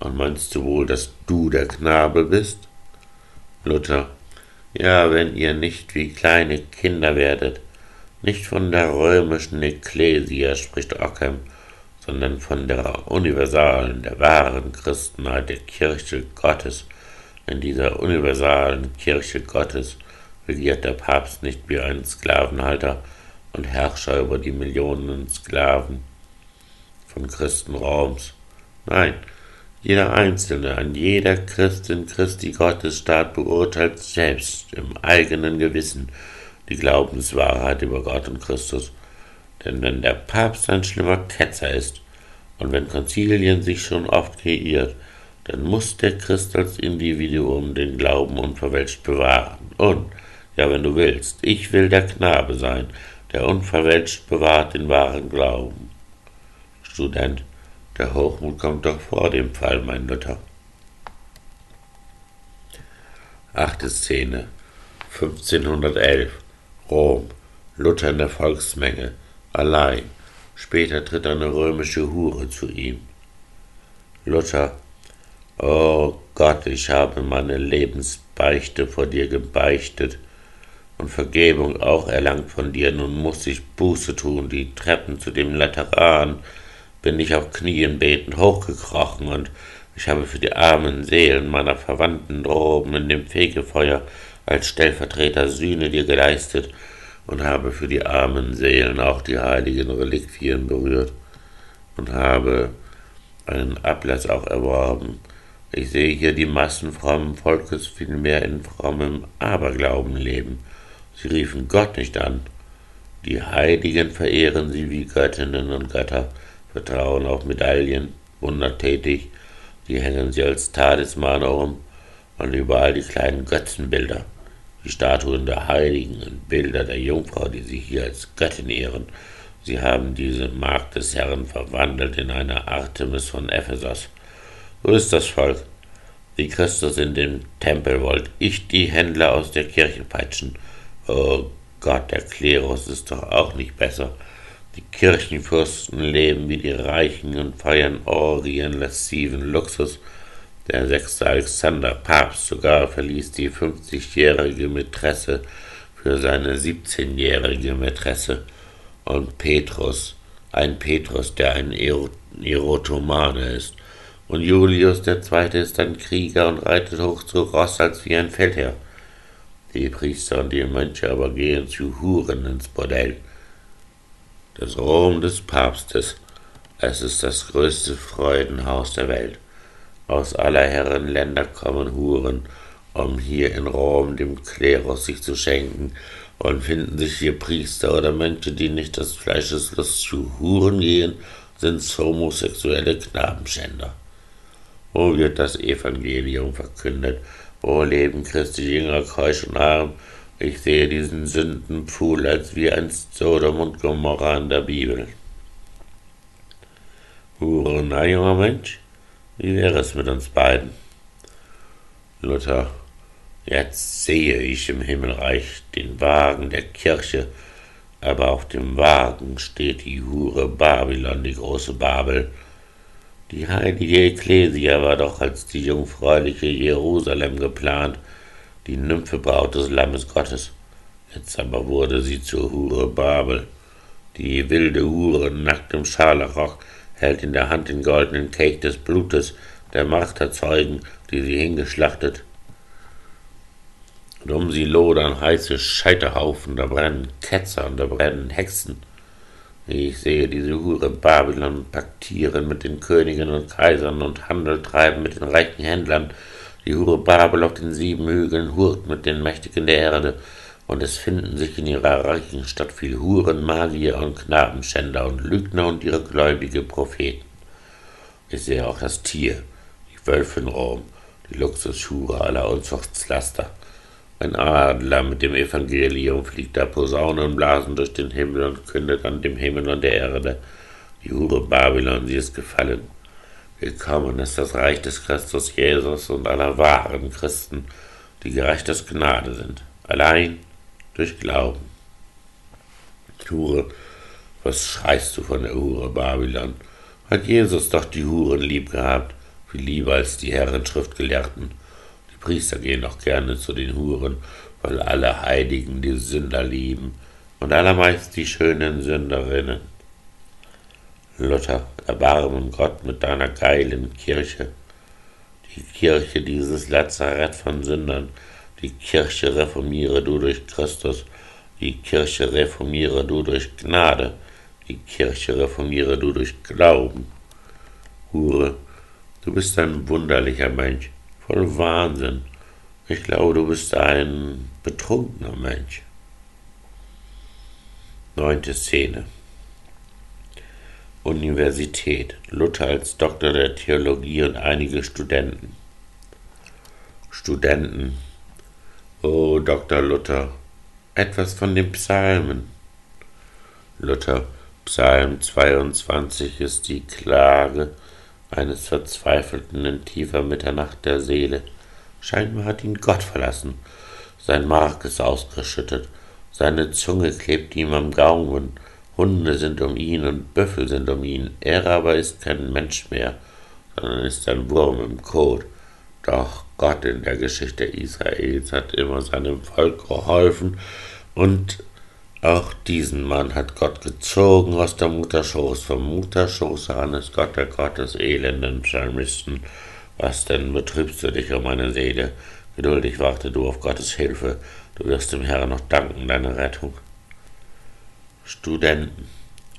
und meinst du wohl, dass du der Knabe bist? Luther. Ja, wenn ihr nicht wie kleine Kinder werdet, nicht von der römischen Ekklesia, spricht Ockham, sondern von der universalen, der wahren Christenheit, der Kirche Gottes. In dieser universalen Kirche Gottes regiert der Papst nicht wie ein Sklavenhalter und Herrscher über die Millionen Sklaven von Christen Roms. Nein, jeder Einzelne, an jeder Christin Christi Gottesstaat beurteilt selbst im eigenen Gewissen die Glaubenswahrheit über Gott und Christus. Denn wenn der Papst ein schlimmer Ketzer ist und wenn Konzilien sich schon oft kreiert, dann muss der Christ als Individuum den Glauben unverwälscht bewahren. Und, ja, wenn du willst, ich will der Knabe sein, der unverwälscht bewahrt den wahren Glauben. Student der Hochmut kommt doch vor dem Fall, mein Luther. Achte Szene 1511 Rom Luther in der Volksmenge allein später tritt eine römische Hure zu ihm Luther O Gott, ich habe meine Lebensbeichte vor dir gebeichtet und Vergebung auch erlangt von dir, nun muss ich Buße tun, die Treppen zu dem Lateran, bin ich auf Knien betend hochgekrochen und ich habe für die armen Seelen meiner Verwandten droben in dem Fegefeuer als Stellvertreter Sühne dir geleistet und habe für die armen Seelen auch die heiligen Reliquien berührt und habe einen Ablass auch erworben. Ich sehe hier die Massen frommen Volkes vielmehr in frommem Aberglauben leben. Sie riefen Gott nicht an. Die Heiligen verehren sie wie Göttinnen und Götter, vertrauen auf Medaillen, wundertätig, die hängen sie als Talismane um und überall die kleinen Götzenbilder, die Statuen der Heiligen und Bilder der Jungfrau, die sie hier als Göttin ehren. Sie haben diese Magd des Herrn verwandelt in eine Artemis von Ephesos. So ist das Volk. Wie Christus in dem Tempel wollt ich die Händler aus der Kirche peitschen. Oh Gott, der Klerus ist doch auch nicht besser. Die Kirchenfürsten leben wie die Reichen und feiern Orgien lasciven Luxus. Der sechste Alexander, Papst sogar, verließ die 50-jährige Mätresse für seine 17-jährige Mätresse. Und Petrus, ein Petrus, der ein Erotomane ist. Und Julius Zweite ist ein Krieger und reitet hoch zu Ross als wie ein Feldherr. Die Priester und die Mönche aber gehen zu Huren ins Bordell das Rom des Papstes. Es ist das größte Freudenhaus der Welt. Aus aller Herren Länder kommen Huren, um hier in Rom dem Klerus sich zu schenken, und finden sich hier Priester oder Mönche, die nicht des Fleisches Lust zu Huren gehen, sind's homosexuelle Knabenschänder. Wo wird das Evangelium verkündet? Wo leben Christi Jünger keusch und arm? Ich sehe diesen Sündenpfuhl als wie einst Sodom und Gomorra in der Bibel. Hure, na junger Mensch, wie wäre es mit uns beiden? Luther, jetzt sehe ich im Himmelreich den Wagen der Kirche, aber auf dem Wagen steht die Hure Babylon, die große Babel. Die heilige Ekklesia war doch als die jungfräuliche Jerusalem geplant, die Nymphe Braut des Lammes Gottes. Jetzt aber wurde sie zur Hure Babel. Die wilde Hure, nackt im Scharlachrock, hält in der Hand den goldenen Kelch des Blutes der Marterzeugen, die sie hingeschlachtet. Und um sie lodern heiße Scheiterhaufen, da brennen Ketzer und da brennen Hexen. Ich sehe diese Hure Babylon paktieren mit den Königen und Kaisern und Handel treiben mit den reichen Händlern, die Hure Babel auf den sieben Hügeln hurt mit den Mächtigen der Erde, und es finden sich in ihrer reichen Stadt viel Huren, Magier und Knabenschänder und Lügner und ihre gläubige Propheten. Ich sehe auch das Tier, die Wölfe in Rom, die Luxushure aller Unzuchtslaster. Ein Adler mit dem Evangelium fliegt da Posaunenblasen durch den Himmel und kündet an dem Himmel und der Erde, die Hure Babylon, sie ist gefallen. Willkommen ist das Reich des Christus Jesus und aller wahren Christen, die gerecht aus Gnade sind, allein durch Glauben. Hure, was schreist du von der Hure Babylon? Hat Jesus doch die Huren lieb gehabt, viel lieber als die Herren Schriftgelehrten. Priester gehen doch gerne zu den Huren, weil alle Heiligen die Sünder lieben und allermeist die schönen Sünderinnen. Luther, erbarmen Gott mit deiner geilen Kirche. Die Kirche dieses Lazarett von Sündern, die Kirche reformiere du durch Christus, die Kirche reformiere du durch Gnade, die Kirche reformiere du durch Glauben. Hure, du bist ein wunderlicher Mensch, voll Wahnsinn. Ich glaube, du bist ein betrunkener Mensch. Neunte Szene. Universität, Luther als Doktor der Theologie und einige Studenten. Studenten. O Dr. Luther, etwas von den Psalmen. Luther, Psalm 22 ist die Klage eines Verzweifelten in tiefer Mitternacht der Seele. Scheinbar hat ihn Gott verlassen. Sein Mark ist ausgeschüttet, seine Zunge klebt ihm am Gaumen, Hunde sind um ihn und Büffel sind um ihn. Er aber ist kein Mensch mehr, sondern ist ein Wurm im Kot. Doch Gott in der Geschichte Israels hat immer seinem Volk geholfen und auch diesen Mann hat Gott gezogen aus der Mutterschoß. Vom Mutterschoß an ist Gott der Gott des elenden Psalmisten. Was denn betrübst du dich um meine Seele? Geduldig warte du auf Gottes Hilfe. Du wirst dem Herrn noch danken, deine Rettung. Studenten.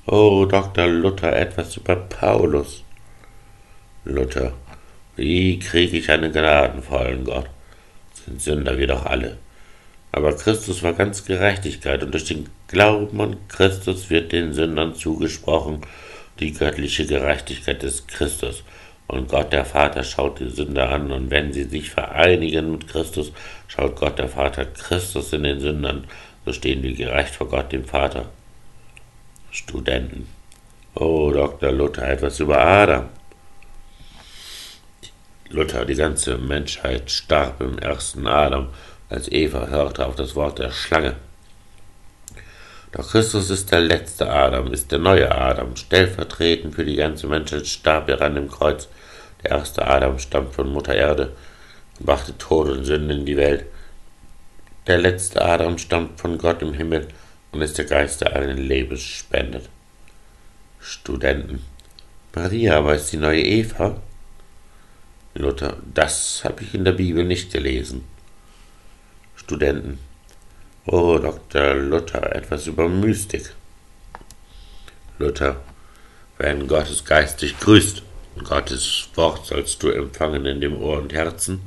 Oh, Dr. Luther, etwas über Paulus. Luther. Wie kriege ich einen gnadenvollen Gott? Sind Sünder wir doch alle. Aber Christus war ganz Gerechtigkeit und durch den Glauben an Christus wird den Sündern zugesprochen, die göttliche Gerechtigkeit des Christus. Und Gott der Vater schaut die Sünder an, und wenn sie sich vereinigen mit Christus, schaut Gott der Vater Christus in den Sündern, so stehen wir gerecht vor Gott dem Vater. Studenten. Oh, Dr. Luther, etwas über Adam. Luther, die ganze Menschheit starb im ersten Adam, als Eva hörte auf das Wort der Schlange. Doch Christus ist der letzte Adam, ist der neue Adam. Stellvertretend für die ganze Menschheit starb er an dem Kreuz. Der erste Adam stammt von Mutter Erde und brachte Tod und Sünde in die Welt. Der letzte Adam stammt von Gott im Himmel und ist der Geist, der allen Lebens spendet. Studenten. Maria aber ist die neue Eva? Luther. Das habe ich in der Bibel nicht gelesen. Studenten. Oh, Dr. Luther, etwas über Mystik. Luther, wenn Gottes Geist dich grüßt, Gottes Wort sollst du empfangen in dem Ohr und Herzen,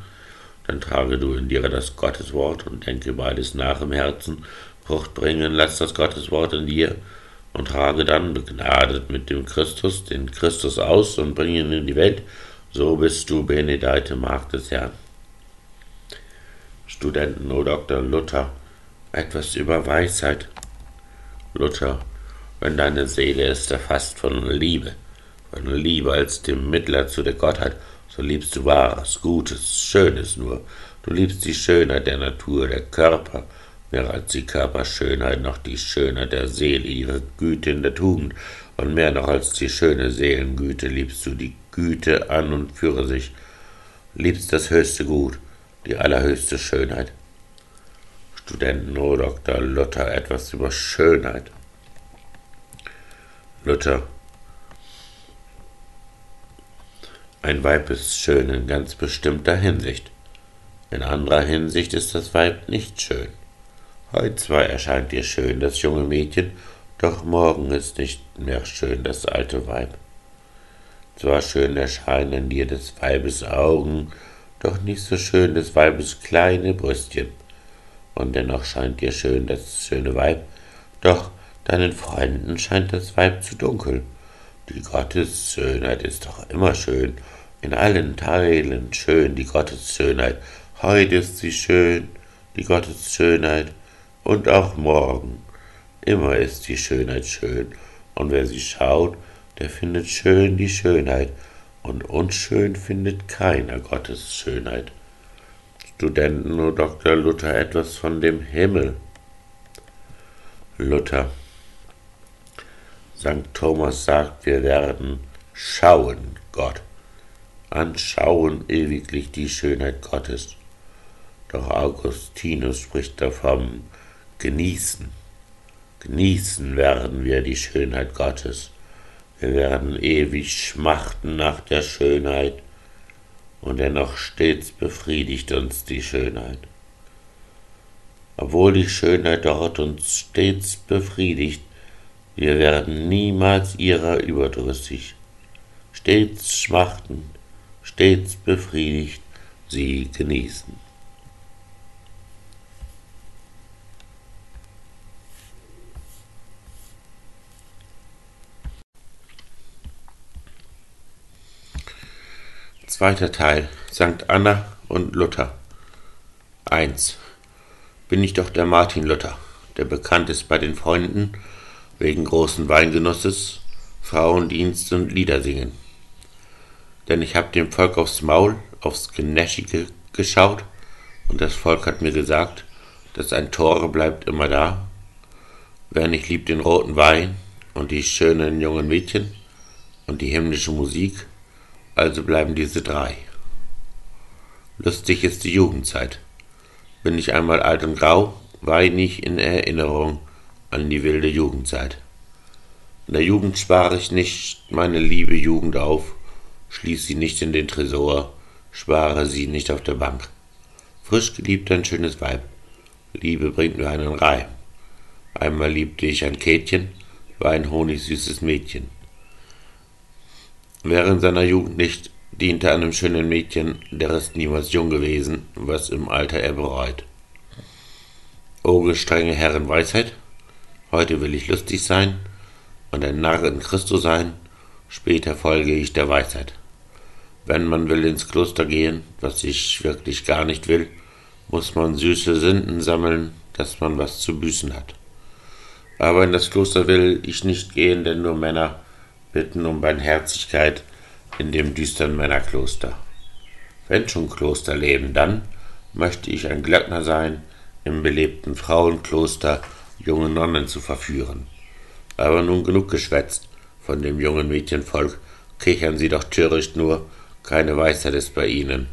dann trage du in dir das Gotteswort und denke beides nach im Herzen, Frucht bringen, lass das Gotteswort in dir und trage dann begnadet mit dem Christus den Christus aus und bring ihn in die Welt, so bist du Benedeite Magd des Herrn. Studenten, O Dr. Luther, etwas über Weisheit. Luther, wenn deine Seele ist erfasst von Liebe, von Liebe als dem Mittler zu der Gottheit, so liebst du Wahres, Gutes, Schönes nur. Du liebst die Schönheit der Natur, der Körper, mehr als die Körperschönheit noch die Schönheit der Seele, ihre Güte in der Tugend, und mehr noch als die schöne Seelengüte liebst du die Güte an und für sich, liebst das höchste Gut, die allerhöchste Schönheit. Studenten O. Dr. Luther etwas über Schönheit. Luther. Ein Weib ist schön in ganz bestimmter Hinsicht. In anderer Hinsicht ist das Weib nicht schön. Heut zwar erscheint dir schön das junge Mädchen, doch morgen ist nicht mehr schön das alte Weib. Zwar schön erscheinen dir des Weibes Augen, doch nicht so schön des Weibes kleine Brüstchen und dennoch scheint dir schön das schöne Weib, doch deinen Freunden scheint das Weib zu dunkel. Die Gottesschönheit ist doch immer schön, in allen Teilen schön die Gottesschönheit. Heute ist sie schön, die Gottesschönheit, und auch morgen. Immer ist die Schönheit schön, und wer sie schaut, der findet schön die Schönheit, und unschön findet keiner Gottes Schönheit. Studenten nur Dr. Luther etwas von dem Himmel. Luther. St. Thomas sagt, wir werden schauen Gott, anschauen ewiglich die Schönheit Gottes. Doch Augustinus spricht davon genießen. Genießen werden wir die Schönheit Gottes. Wir werden ewig schmachten nach der Schönheit und dennoch stets befriedigt uns die Schönheit. Obwohl die Schönheit dort uns stets befriedigt, wir werden niemals ihrer überdrüssig, stets schmachten, stets befriedigt sie genießen. Zweiter Teil St. Anna und Luther 1. Bin ich doch der Martin Luther, der bekannt ist bei den Freunden wegen großen Weingenusses, Frauendienst und Liedersingen. Denn ich hab dem Volk aufs Maul, aufs Genäschige geschaut, und das Volk hat mir gesagt, dass ein Tore bleibt immer da. Wer nicht liebt den roten Wein und die schönen jungen Mädchen und die himmlische Musik, also bleiben diese drei. Lustig ist die Jugendzeit. Bin ich einmal alt und grau, wein ich in Erinnerung an die wilde Jugendzeit. In der Jugend spare ich nicht meine liebe Jugend auf, schließ sie nicht in den Tresor, spare sie nicht auf der Bank. Frisch geliebt ein schönes Weib, Liebe bringt nur einen Reim. Einmal liebte ich ein Kätchen, war ein honigsüßes Mädchen. Während seiner Jugend nicht, diente einem schönen Mädchen, der ist niemals jung gewesen, was im Alter er bereut. O gestrenge Herren Weisheit, heute will ich lustig sein und ein Narr in Christo sein Später folge ich der Weisheit. Wenn man will ins Kloster gehen, was ich wirklich gar nicht will, muss man süße Sünden sammeln, dass man was zu büßen hat. Aber in das Kloster will ich nicht gehen, denn nur Männer bitten um Barmherzigkeit in dem düsteren Männerkloster. Wenn schon Klosterleben, dann möchte ich ein Glöckner sein, im belebten Frauenkloster junge Nonnen zu verführen. Aber nun genug geschwätzt von dem jungen Mädchenvolk, kichern sie doch töricht nur, keine Weisheit ist bei ihnen.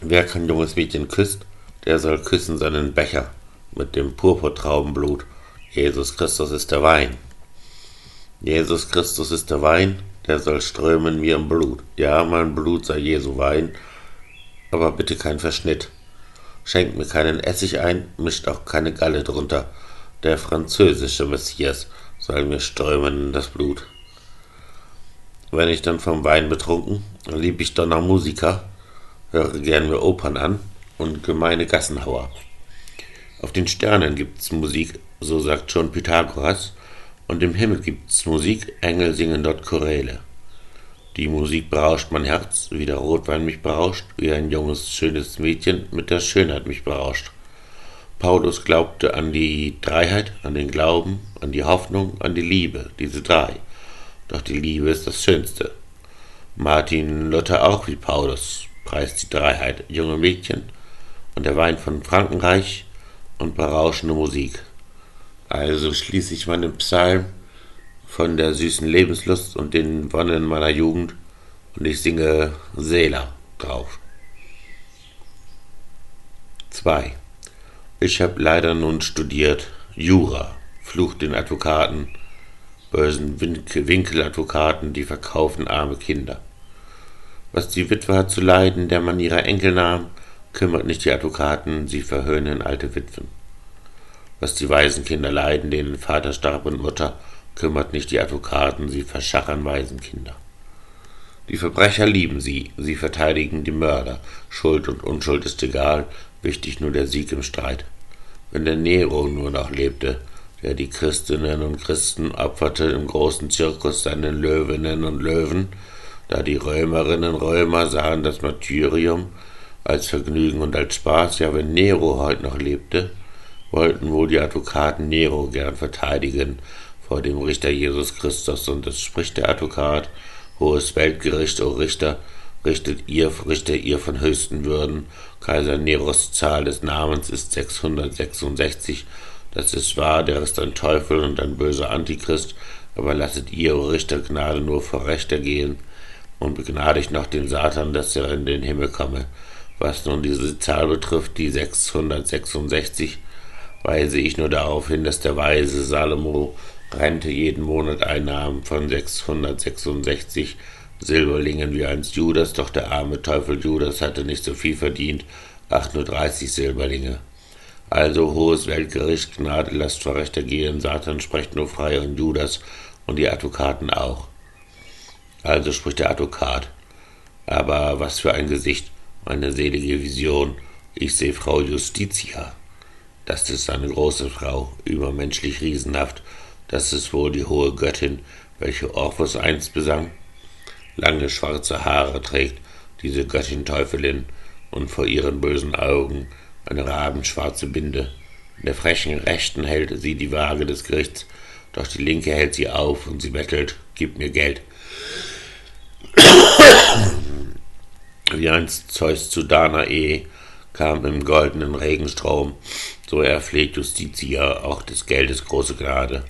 Wer kein junges Mädchen küsst, der soll küssen seinen Becher mit dem Purpurtraubenblut. Jesus Christus ist der Wein. Jesus Christus ist der Wein, der soll strömen wie im Blut. Ja, mein Blut sei Jesu Wein, aber bitte kein Verschnitt. Schenkt mir keinen Essig ein, mischt auch keine Galle drunter. Der französische Messias soll mir strömen in das Blut. Wenn ich dann vom Wein betrunken, lieb ich Donner Musiker, höre gern mir Opern an und gemeine Gassenhauer. Auf den Sternen gibt's Musik, so sagt schon Pythagoras, und im Himmel gibt's Musik, Engel singen dort Choräle. Die Musik berauscht mein Herz, wie der Rotwein mich berauscht, wie ein junges, schönes Mädchen mit der Schönheit mich berauscht. Paulus glaubte an die Dreiheit, an den Glauben, an die Hoffnung, an die Liebe, diese drei. Doch die Liebe ist das Schönste. Martin Luther auch wie Paulus preist die Dreiheit, junge Mädchen und der Wein von Frankenreich und berauschende Musik. Also schließe ich meinen Psalm von der süßen Lebenslust und den Wonnen meiner Jugend und ich singe Seela drauf. 2. Ich habe leider nun studiert Jura, flucht den Advokaten, bösen Winkeladvokaten, die verkaufen arme Kinder. Was die Witwe hat zu leiden, der man ihre Enkel nahm, kümmert nicht die Advokaten, sie verhöhnen alte Witwen. Was die Waisenkinder leiden, denen Vater starb und Mutter, kümmert nicht die Advokaten, sie verschachern Waisenkinder. Die Verbrecher lieben sie, sie verteidigen die Mörder, Schuld und Unschuld ist egal, wichtig nur der Sieg im Streit. Wenn der Nero nur noch lebte, der die Christinnen und Christen opferte im großen Zirkus seinen Löwinnen und Löwen, da die Römerinnen und Römer sahen das Martyrium als Vergnügen und als Spaß, ja wenn Nero heute noch lebte, wollten wohl die Advokaten Nero gern verteidigen vor dem Richter Jesus Christus, und es spricht der Advokat, hohes Weltgericht, o Richter, richtet ihr, richte ihr von höchsten Würden, Kaiser Neros Zahl des Namens ist 666, das ist wahr, der ist ein Teufel und ein böser Antichrist, aber lasset ihr, o Richter, Gnade nur vor Rechter gehen, und begnadigt noch den Satan, dass er in den Himmel komme. Was nun diese Zahl betrifft, die 666, weise ich nur darauf hin, dass der weise Salomo rente jeden Monat Einnahmen von 666 Silberlingen wie einst Judas, doch der arme Teufel Judas hatte nicht so viel verdient, ach nur 30 Silberlinge. Also hohes Weltgericht, Gnade lasst vor Rechter gehen, Satan spricht nur frei und Judas und die Advokaten auch. Also spricht der Advokat. Aber was für ein Gesicht, meine selige Vision. Ich sehe Frau Justitia. Das ist eine große Frau, übermenschlich riesenhaft. Das ist wohl die hohe Göttin, welche Orpheus einst besang. Lange schwarze Haare trägt diese Göttin Teufelin und vor ihren bösen Augen eine rabenschwarze Binde. In der frechen Rechten hält sie die Waage des Gerichts, doch die linke hält sie auf und sie bettelt, gib mir Geld. Wie einst Zeus zu Danae kam im goldenen Regenstrom, so erpflegt Justitia auch des Geldes große Gnade.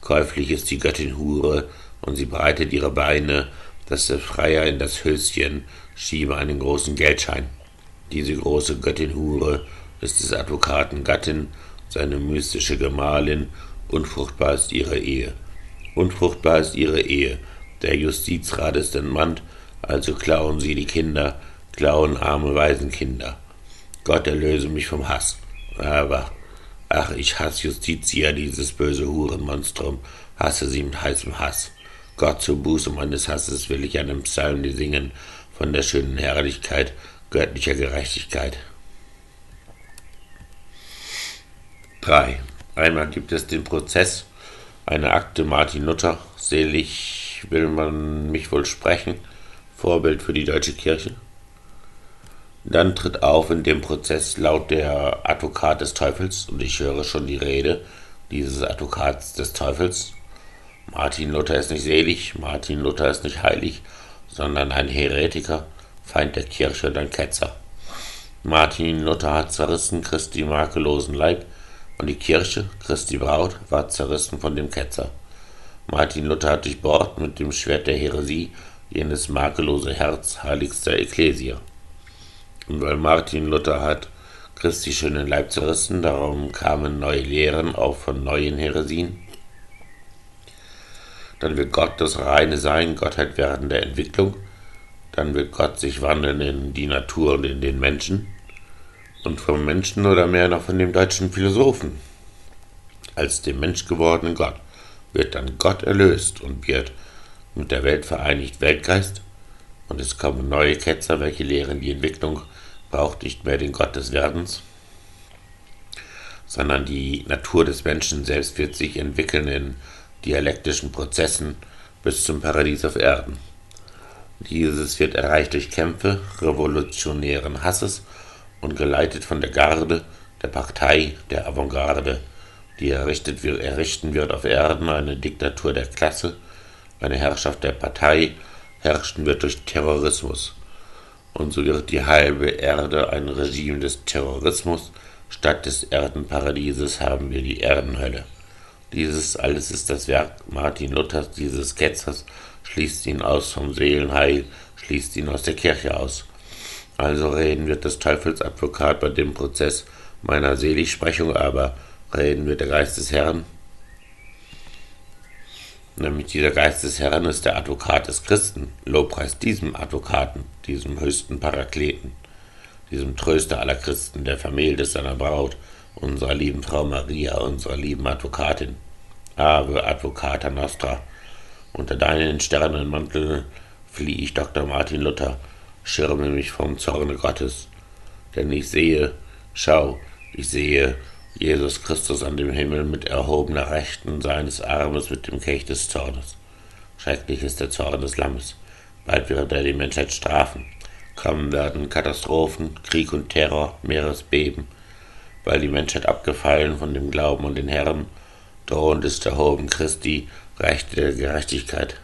Käuflich ist die Göttin Hure, und sie breitet ihre Beine, dass der Freier in das Höschen schiebe einen großen Geldschein. Diese große Göttin Hure ist des Advokaten Gattin, seine mystische Gemahlin, unfruchtbar ist ihre Ehe. Unfruchtbar ist ihre Ehe. Der Justizrat ist entmannt, also klauen sie die Kinder, klauen arme Waisenkinder. Gott erlöse mich vom Hass. Aber, ach, ich hasse Justitia, dieses böse Hurenmonstrum, hasse sie mit heißem Hass. Gott zur Buße meines Hasses will ich einen Psalm dir singen von der schönen Herrlichkeit göttlicher Gerechtigkeit. 3. Einmal gibt es den Prozess, eine Akte Martin Luther, Selig will man mich wohl sprechen, Vorbild für die deutsche Kirche. Dann tritt auf in dem Prozess laut der Advokat des Teufels, und ich höre schon die Rede dieses Advokats des Teufels. Martin Luther ist nicht selig, Martin Luther ist nicht heilig, sondern ein Heretiker, Feind der Kirche und ein Ketzer. Martin Luther hat zerrissen Christi makellosen Leib, und die Kirche, Christi Braut, war zerrissen von dem Ketzer. Martin Luther hat durchbohrt mit dem Schwert der Häresie jenes makellose Herz heiligster Ekklesia. Und weil Martin Luther hat Christi schönen Leib zerrissen, darum kamen neue Lehren auch von neuen Heresien. Dann wird Gott das reine Sein, Gottheit während der Entwicklung. Dann wird Gott sich wandeln in die Natur und in den Menschen. Und vom Menschen oder mehr noch von dem deutschen Philosophen. Als dem Mensch gewordenen Gott wird dann Gott erlöst und wird mit der Welt vereinigt Weltgeist. Und es kommen neue Ketzer, welche lehren die Entwicklung braucht nicht mehr den Gott des Werdens, sondern die Natur des Menschen selbst wird sich entwickeln in dialektischen Prozessen bis zum Paradies auf Erden. Dieses wird erreicht durch Kämpfe revolutionären Hasses und geleitet von der Garde, der Partei, der Avantgarde, die errichtet errichten wird auf Erden eine Diktatur der Klasse, eine Herrschaft der Partei, herrschen wird durch Terrorismus und so wird die halbe Erde ein Regime des Terrorismus, statt des Erdenparadieses haben wir die Erdenhölle. Dieses alles ist das Werk Martin Luthers, dieses Ketzers, schließt ihn aus vom Seelenheil, schließt ihn aus der Kirche aus. Also reden wird des Teufels Advokat bei dem Prozess meiner Seligsprechung, aber reden wird der Geist des Herrn, Nämlich dieser Geist des Herrn ist der Advokat des Christen. Lobpreis diesem Advokaten, diesem höchsten Parakleten, diesem Tröster aller Christen, der vermählt seiner Braut, unserer lieben Frau Maria, unserer lieben Advokatin. Ave Advocata Nostra. Unter deinen Sternenmantel fliehe ich Dr. Martin Luther, schirme mich vom Zorne Gottes. Denn ich sehe, schau, ich sehe, Jesus Christus an dem Himmel mit erhobener Rechten seines Armes mit dem Kelch des Zornes. Schrecklich ist der Zorn des Lammes. Bald wird er die Menschheit strafen. Kommen werden Katastrophen, Krieg und Terror, Meeresbeben, weil die Menschheit abgefallen von dem Glauben an den Herrn, drohend ist erhoben Christi, Rechte der Gerechtigkeit.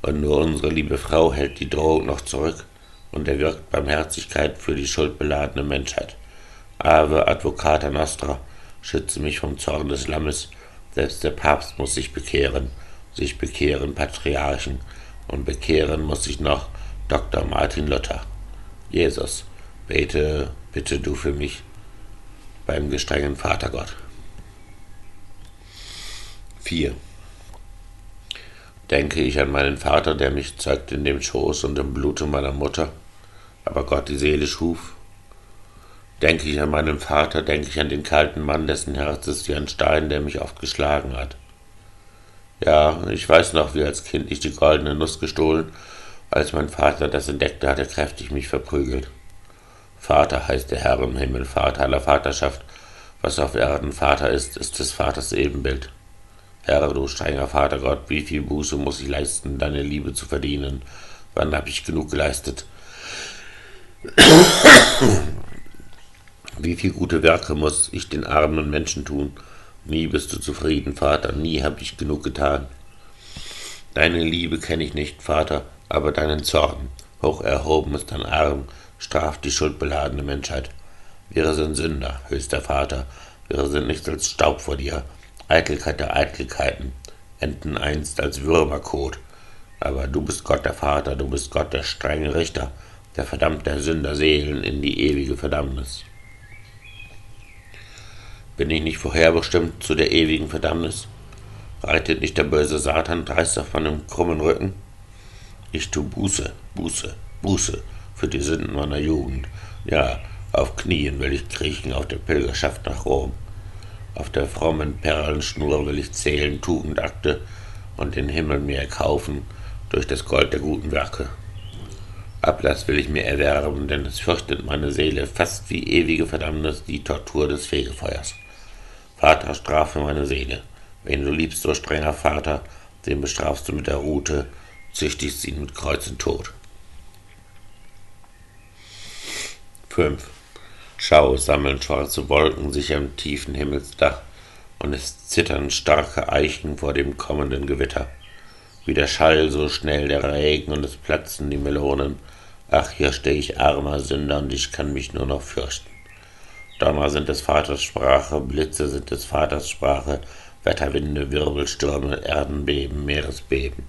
Und nur unsere liebe Frau hält die Drohung noch zurück und erwirkt Barmherzigkeit für die schuldbeladene Menschheit. Ave Advocata Nostra, schütze mich vom Zorn des Lammes. Selbst der Papst muss sich bekehren, sich bekehren Patriarchen, und bekehren muss sich noch Dr. Martin Luther. Jesus, bete bitte du für mich beim gestrengen Vatergott. 4. Denke ich an meinen Vater, der mich zeugte in dem Schoß und im Blute meiner Mutter, aber Gott die Seele schuf, Denke ich an meinen Vater, denke ich an den kalten Mann, dessen Herz ist wie ein Stein, der mich oft geschlagen hat. Ja, ich weiß noch, wie als Kind ich die goldene Nuss gestohlen, als mein Vater das entdeckte, hat er kräftig mich verprügelt. Vater heißt der Herr im Himmel, Vater aller Vaterschaft. Was auf Erden Vater ist, ist des Vaters Ebenbild. Herr, du strenger Vater Gott, wie viel Buße muss ich leisten, deine Liebe zu verdienen? Wann habe ich genug geleistet? Wie viel gute Werke muss ich den armen Menschen tun? Nie bist du zufrieden, Vater, nie habe ich genug getan. Deine Liebe kenne ich nicht, Vater, aber deinen Zorn. Hoch erhoben ist dein Arm, straft die schuldbeladene Menschheit. Wir sind Sünder, höchster Vater, wir sind nicht als Staub vor dir, Eitelkeit der Eitelkeiten, enden einst als Würmerkot. Aber du bist Gott der Vater, du bist Gott der strenge Richter, der verdammt der Sünder Seelen in die ewige Verdammnis. Bin ich nicht vorherbestimmt zu der ewigen Verdammnis? Reitet nicht der böse Satan dreist auf meinem krummen Rücken? Ich tu Buße, Buße, Buße für die Sünden meiner Jugend. Ja, auf Knien will ich kriechen auf der Pilgerschaft nach Rom. Auf der frommen Perlenschnur will ich zählen Tugendakte und den Himmel mir erkaufen durch das Gold der guten Werke. Ablass will ich mir erwerben, denn es fürchtet meine Seele fast wie ewige Verdammnis die Tortur des Fegefeuers. Vater, strafe meine Seele. Wen du liebst, so strenger Vater, den bestrafst du mit der Rute, züchtigst ihn mit Kreuz und Tod. 5. Schau, sammeln schwarze Wolken sich am tiefen Himmelsdach, und es zittern starke Eichen vor dem kommenden Gewitter. Wie der Schall, so schnell der Regen, und es platzen die Melonen. Ach, hier steh ich armer Sünder, und ich kann mich nur noch fürchten. Donner sind des Vaters Sprache, Blitze sind des Vaters Sprache, Wetterwinde, Wirbelstürme, Erdenbeben, Meeresbeben.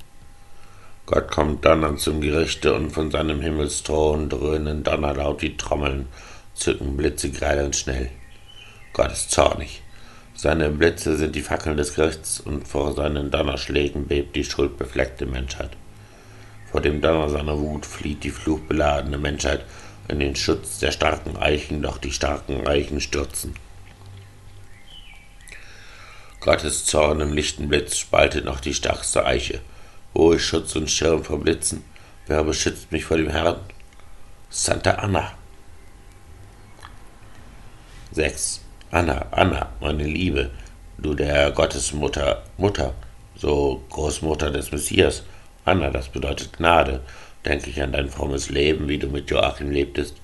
Gott kommt donnernd zum Gerichte, und von seinem Himmelsthron dröhnen donnerlaut die Trommeln, zücken Blitze grell und schnell. Gott ist zornig. Seine Blitze sind die Fackeln des Gerichts, und vor seinen Donnerschlägen bebt die schuldbefleckte Menschheit. Vor dem Donner seiner Wut flieht die fluchbeladene Menschheit in den Schutz der starken Eichen, doch die starken Eichen stürzen. Gottes Zorn im lichten Blitz spaltet noch die stärkste Eiche. Ist Schutz und Schirm vor Blitzen? Wer beschützt mich vor dem Herrn? Santa Anna. 6. Anna, Anna, meine Liebe, du der Gottesmutter, Mutter, so Großmutter des Messias. Anna, das bedeutet Gnade. Denke ich an dein frommes Leben, wie du mit Joachim lebtest,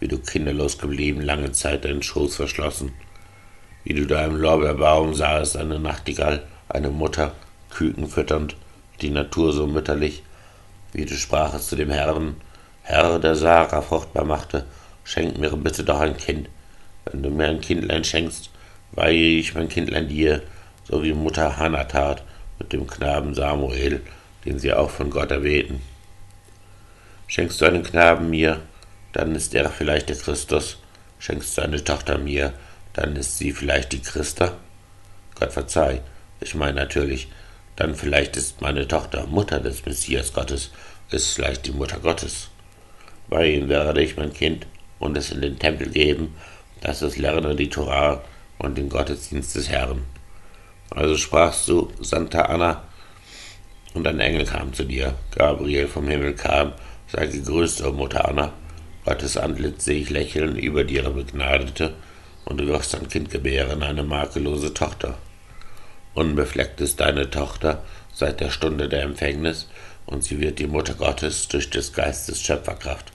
wie du kinderlos geblieben, lange Zeit deinen Schoß verschlossen, wie du da im Lorbeerbaum sahest, eine Nachtigall, eine Mutter, Küken fütternd, die Natur so mütterlich, wie du sprachest zu dem Herrn, Herr, der Sarah fruchtbar machte, schenk mir bitte doch ein Kind, wenn du mir ein Kindlein schenkst, weihe ich mein Kindlein dir, so wie Mutter Hannah tat mit dem Knaben Samuel, den sie auch von Gott erbeten. Schenkst du einen Knaben mir, dann ist er vielleicht der Christus. Schenkst du eine Tochter mir, dann ist sie vielleicht die Christa. Gott verzeih, ich meine natürlich, dann vielleicht ist meine Tochter Mutter des Messias Gottes, ist vielleicht die Mutter Gottes. Bei ihm werde ich mein Kind und es in den Tempel geben dass es lerne die Torah und den Gottesdienst des Herrn. Also sprachst du, Santa Anna, und ein Engel kam zu dir. Gabriel vom Himmel kam, sei gegrüßt, o Mutter Anna. Gottes Antlitz sehe ich lächeln über dir, Begnadete, und du wirst ein Kind gebären, eine makellose Tochter. Unbefleckt ist deine Tochter seit der Stunde der Empfängnis, und sie wird die Mutter Gottes durch des Geistes Schöpferkraft.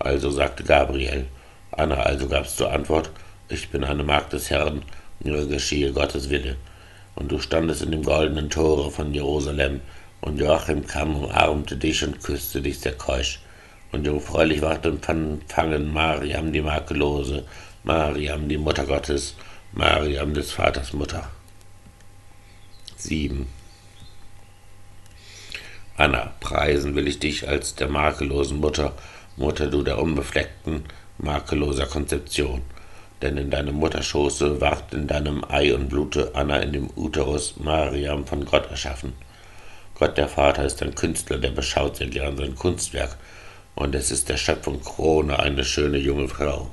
Also sagte Gabriel, Anna also gabst du Antwort, ich bin eine Magd des Herrn, mir geschehe Gottes Wille. Und du standest in dem goldenen Tore von Jerusalem, und Joachim kam, umarmte dich und küsste dich sehr keusch. Und jungfräulich ward empfangen Mariam die Makellose, Mariam die Mutter Gottes, Mariam des Vaters Mutter. 7. Anna, preisen will ich dich als der makellosen Mutter, Mutter du der Unbefleckten, makelloser Konzeption. Denn in deinem Mutterschoße ward in deinem Ei und Blute Anna in dem Uterus Mariam von Gott erschaffen. Gott der Vater ist ein Künstler, der beschaut sehr gern sein Kunstwerk, und es ist der Schöpfung Krone eine schöne junge Frau.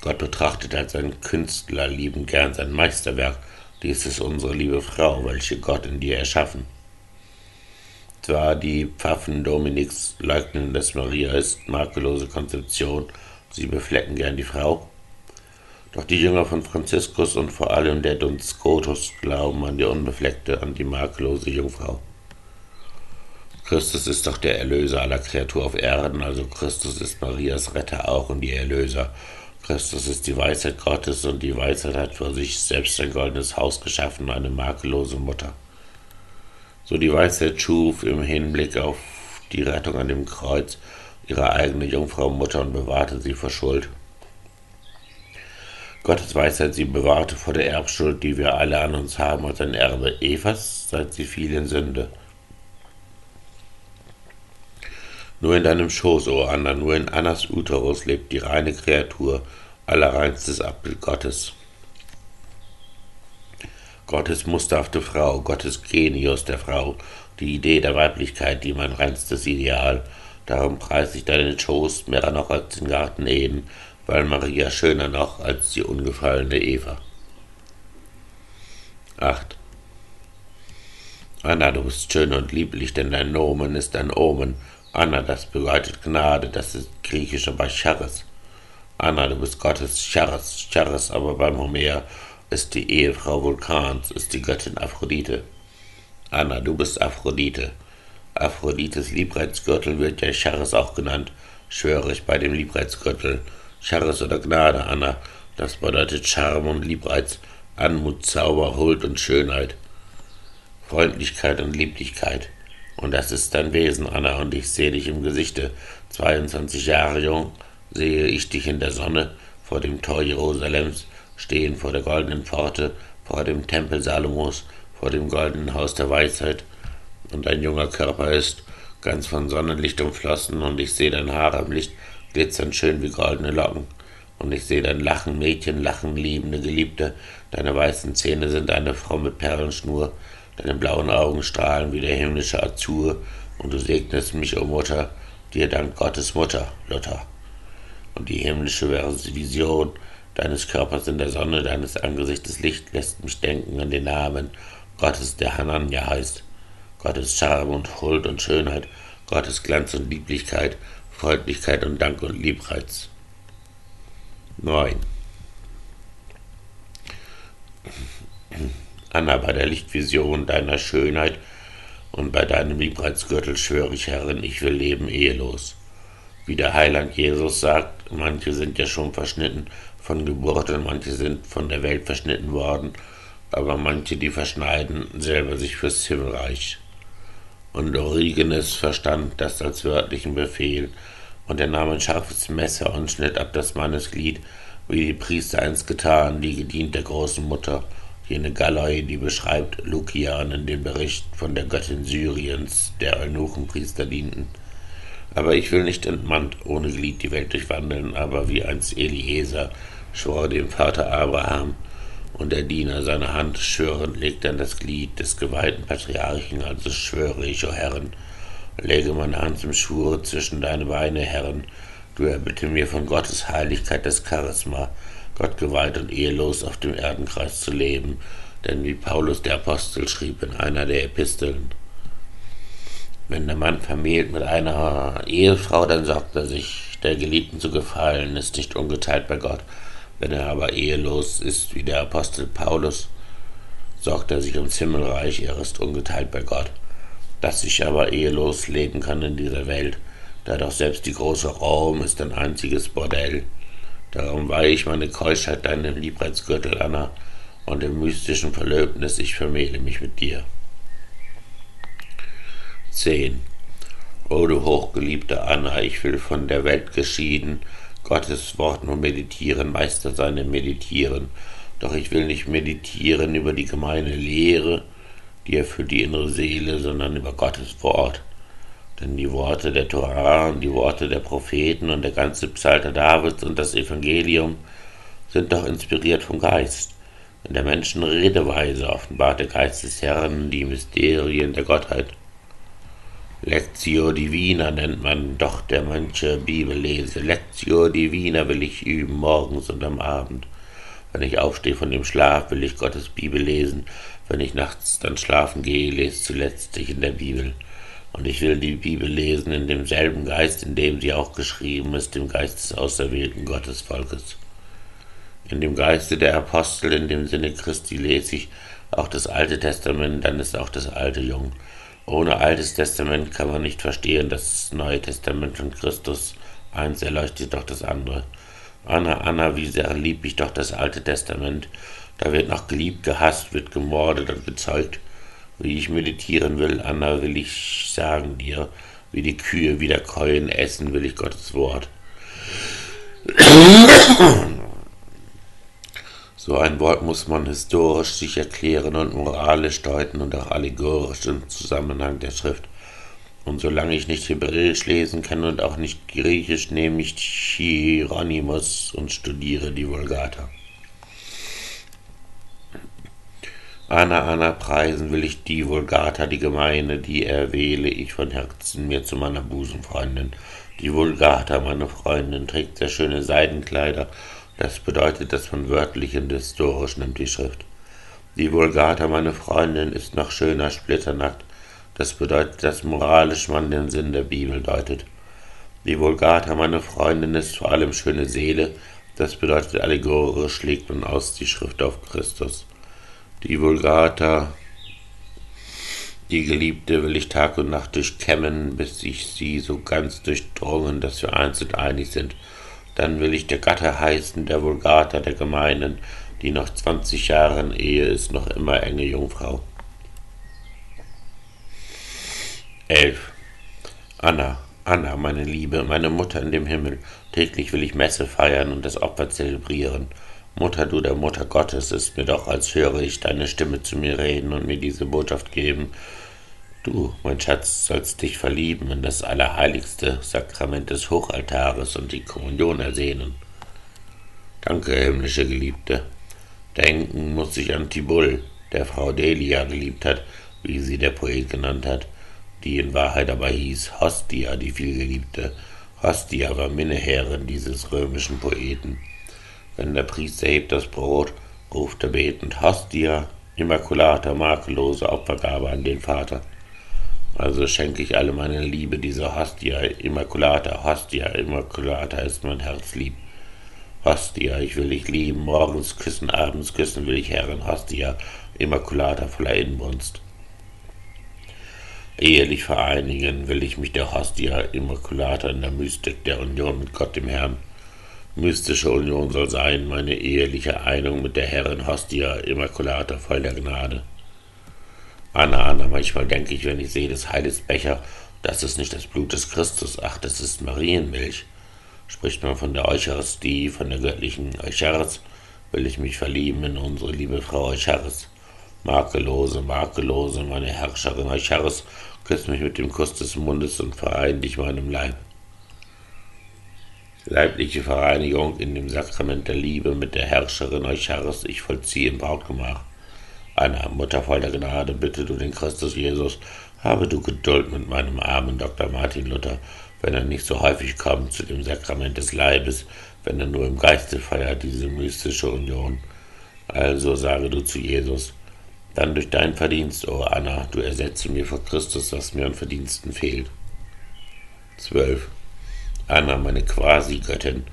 Gott betrachtet als ein Künstler lieben gern sein Meisterwerk, dies ist unsere liebe Frau, welche Gott in dir erschaffen. Zwar die Pfaffen Dominiks leugnen, dass Maria ist, makellose Konzeption, sie beflecken gern die Frau. Doch die Jünger von Franziskus und vor allem der Don Scotus glauben an die unbefleckte, an die makellose Jungfrau. Christus ist doch der Erlöser aller Kreatur auf Erden, also Christus ist Marias Retter auch und ihr Erlöser. Christus ist die Weisheit Gottes und die Weisheit hat für sich selbst ein goldenes Haus geschaffen, eine makellose Mutter so die Weisheit schuf im Hinblick auf die Rettung an dem Kreuz ihre eigene Jungfrau Mutter und bewahrte sie vor Schuld. Gottes Weisheit sie bewahrte vor der Erbschuld, die wir alle an uns haben, als ein Erbe Evas, seit sie fiel in Sünde. Nur in deinem Schoß, o Anna, nur in Annas Uterus lebt die reine Kreatur, allerreinstes Abbild Gottes. Gottes musterhafte Frau, Gottes Genius der Frau, die Idee der Weiblichkeit, die mein reinstes Ideal. Darum preis ich deinen Schoß mehr noch als den Garten Eden, weil Maria schöner noch als die ungefallene Eva. 8. Anna, du bist schön und lieblich, denn dein Nomen ist ein Omen. Anna, das bedeutet Gnade, das ist griechischer bei Charis. Anna, du bist Gottes Charis, Charis aber beim Homer ist die Ehefrau Vulkans, ist die Göttin Aphrodite. Anna, du bist Aphrodite. Aphrodites Liebreizgürtel wird ja Charis auch genannt, schwöre ich bei dem Liebreizgürtel. Charis oder Gnade, Anna, das bedeutet Charme und Liebreiz, Anmut, Zauber, Huld und Schönheit, Freundlichkeit und Lieblichkeit. Und das ist dein Wesen, Anna, und ich sehe dich im Gesichte. 22 Jahre jung sehe ich dich in der Sonne vor dem Tor Jerusalems stehen, vor der goldenen Pforte, vor dem Tempel Salomos, vor dem goldenen Haus der Weisheit. Und dein junger Körper ist ganz von Sonnenlicht umflossen, und ich sehe dein Haar am Licht glitzern schön wie goldene Locken. Und ich sehe dein Lachen, Mädchen, Lachen, liebende Geliebte. Deine weißen Zähne sind eine mit Perlenschnur. Deine blauen Augen strahlen wie der himmlische Azur, und du segnest mich, o oh Mutter, dir dank Gottes Mutter, Luther. Und die himmlische Vision deines Körpers in der Sonne, deines Angesichtes Licht lässt mich denken an den Namen Gottes, der Hanania heißt. Gottes Charme und Huld und Schönheit, Gottes Glanz und Lieblichkeit, Freundlichkeit und Dank und Liebreiz. 9. Anna, bei der Lichtvision deiner Schönheit und bei deinem Liebreizgürtel schwöre ich, Herrin, ich will leben ehelos. Wie der Heiland Jesus sagt, manche sind ja schon verschnitten von Geburt und manche sind von der Welt verschnitten worden, aber manche, die verschneiden, selber sich fürs Himmelreich. Und Origenes verstand das als wörtlichen Befehl, und er nahm ein scharfes Messer und schnitt ab das Mannesglied, wie die Priester einst getan, die gedient der großen Mutter, jene Gallei, die beschreibt Lukianen den Bericht von der Göttin Syriens, der Eunuchenpriester dienten. Aber ich will nicht entmannt ohne Glied die Welt durchwandeln, aber wie einst Eliezer schwor dem Vater Abraham, und der Diener seine Hand schwörend legte an das Glied des geweihten Patriarchen, also schwöre ich, o Herren, lege meine Hand zum Schwur zwischen deine Beine, Herren, du erbitte mir von Gottes Heiligkeit das Charisma, Gott geweiht und ehelos auf dem Erdenkreis zu leben, denn wie Paulus der Apostel schrieb in einer der Episteln, wenn der Mann vermählt mit einer Ehefrau, dann sorgt er sich, der Geliebten zu gefallen, ist nicht ungeteilt bei Gott. Wenn er aber ehelos ist, wie der Apostel Paulus, sorgt er sich ums Himmelreich, er ist ungeteilt bei Gott. Dass ich aber ehelos leben kann in dieser Welt, da doch selbst die große Raum ist ein einziges Bordell, Darum weihe ich meine Keuschheit deinem Liebreizgürtel, Anna, und im mystischen Verlöbnis ich vermähle mich mit dir. 10. O du hochgeliebte Anna, ich will von der Welt geschieden, Gottes Wort nur meditieren, Meister seine meditieren, doch ich will nicht meditieren über die gemeine Lehre, die er für die innere Seele, sondern über Gottes Wort, denn die Worte der Torah und die Worte der Propheten und der ganze Psalter Davids und das Evangelium sind doch inspiriert vom Geist. In der Menschen Redeweise offenbart der Geist des Herrn die Mysterien der Gottheit. Lectio Divina nennt man doch der manche Bibel lese. Lectio Divina will ich üben, morgens und am Abend. Wenn ich aufstehe von dem Schlaf, will ich Gottes Bibel lesen. Wenn ich nachts dann schlafen gehe, lese zuletzt ich in der Bibel. Und ich will die Bibel lesen in demselben Geist, in dem sie auch geschrieben ist, dem Geist des auserwählten Gottesvolkes. In dem Geiste der Apostel, in dem Sinne Christi lese ich auch das Alte Testament, dann ist auch das Alte jung. Ohne Altes Testament kann man nicht verstehen, das Neue Testament von Christus. Eins erleuchtet doch das andere. Anna, Anna, wie sehr lieb ich doch das Alte Testament. Da wird noch geliebt, gehasst, wird gemordet und gezeugt. Wie ich meditieren will, Anna, will ich sagen dir, wie die Kühe wieder Keulen essen, will ich Gottes Wort. So ein Wort muss man historisch sich erklären und moralisch deuten und auch allegorisch im Zusammenhang der Schrift. Und solange ich nicht Hebräisch lesen kann und auch nicht Griechisch, nehme ich Hieronymus und studiere die Vulgata. Anna, Anna, preisen will ich die Vulgata, die Gemeine, die erwähle ich von Herzen mir zu meiner Busenfreundin. Die Vulgata, meine Freundin, trägt sehr schöne Seidenkleider. Das bedeutet, dass man wörtlich und historisch nimmt die Schrift. Die Vulgata, meine Freundin, ist noch schöner splitternackt. Das bedeutet, dass moralisch man den Sinn der Bibel deutet. Die Vulgata, meine Freundin, ist vor allem schöne Seele, Das bedeutet allegorisch legt man aus die Schrift auf Christus. Die Vulgata, die Geliebte will ich Tag und Nacht durchkämmen, bis ich sie so ganz durchdrungen, dass wir eins und einig sind. Dann will ich der Gatter heißen, der Vulgata, der Gemeinen, die noch zwanzig Jahre in Ehe ist, noch immer enge Jungfrau. 11. Anna, Anna, meine Liebe, meine Mutter in dem Himmel, täglich will ich Messe feiern und das Opfer zelebrieren. Mutter, du der Mutter Gottes, ist mir doch, als höre ich deine Stimme zu mir reden und mir diese Botschaft geben. Du, mein Schatz, sollst dich verlieben in das allerheiligste Sakrament des Hochaltares und die Kommunion ersehnen. Danke, himmlische Geliebte. Denken muss ich an Tibull, der Frau Delia geliebt hat, wie sie der Poet genannt hat, die in Wahrheit aber hieß Hostia, die vielgeliebte. Hostia war Minneherrin dieses römischen Poeten. Wenn der Priester hebt das Brot, ruft er betend Hostia, Immaculata, makellose Opfergabe an den Vater. Also schenke ich alle meine Liebe dieser Hostia, Immaculata, Hostia, Immaculata ist mein Herz lieb. Hostia, ich will dich lieben, morgens küssen, abends küssen will ich Herrin, Hostia, Immaculata voller Inbrunst. Ehelich vereinigen will ich mich der Hostia Immaculata in der Mystik der Union mit Gott dem Herrn. Mystische Union soll sein, meine eheliche Einung mit der Herrin Hostia Immaculata voll der Gnade. Anna, Anna, manchmal denke ich, wenn ich sehe des Heiles Becher, das ist nicht das Blut des Christus, ach, das ist Marienmilch. Spricht man von der Eucharistie, von der göttlichen Eucharis, will ich mich verlieben in unsere liebe Frau Eucharis. Makellose, makellose, meine Herrscherin Eucharis, küss mich mit dem Kuss des Mundes und verein dich meinem Leib leibliche Vereinigung in dem Sakrament der Liebe mit der Herrscherin Eucharis ich vollziehe im Brautgemach. Anna, Mutter voll der Gnade, bitte du den Christus Jesus, habe du Geduld mit meinem armen Dr. Martin Luther, wenn er nicht so häufig kommt zu dem Sakrament des Leibes, wenn er nur im Geiste feiert diese mystische Union. Also sage du zu Jesus, dann durch dein Verdienst, o oh Anna, du ersetze mir vor Christus, was mir an Verdiensten fehlt. 12. Anna, meine Quasi-Göttin,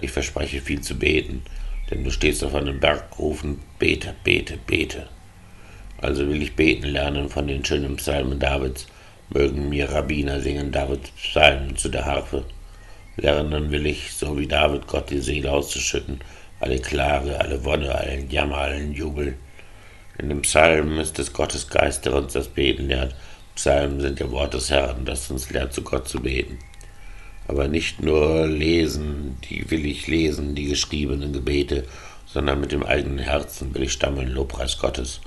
ich verspreche viel zu beten, denn du stehst auf einem Berg rufen, bete, bete, bete. Also will ich beten lernen von den schönen Psalmen Davids, mögen mir Rabbiner singen Davids Psalmen zu der Harfe. Lernen will ich, so wie David Gott die Seele auszuschütten, alle Klage, alle Wonne, allen Jammer, allen Jubel. In dem Psalmen ist es Gottes Geist, der uns das Beten lehrt. Psalmen sind der Wort des Herrn, das uns lehrt, zu Gott zu beten aber nicht nur lesen, die will ich lesen, die geschriebenen Gebete, sondern mit dem eigenen Herzen will ich stammeln, Lobpreis Gottes.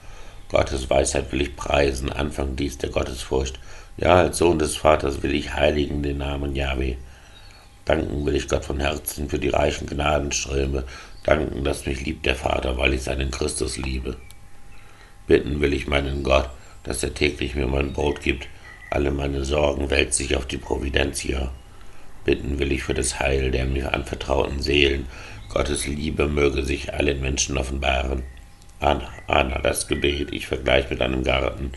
Gottes Weisheit will ich preisen, Anfang dies der Gottesfurcht. Ja, als Sohn des Vaters will ich heiligen den Namen Yahweh. Danken will ich Gott von Herzen für die reichen Gnadenströme, danken, dass mich liebt der Vater, weil ich seinen Christus liebe. Bitten will ich meinen Gott, dass er täglich mir mein Brot gibt, alle meine Sorgen wälzt sich auf die Providenz hier. Bitten will ich für das Heil der mir anvertrauten Seelen. Gottes Liebe möge sich allen Menschen offenbaren. Anna, Anna, das Gebet, ich vergleiche mit einem Garten.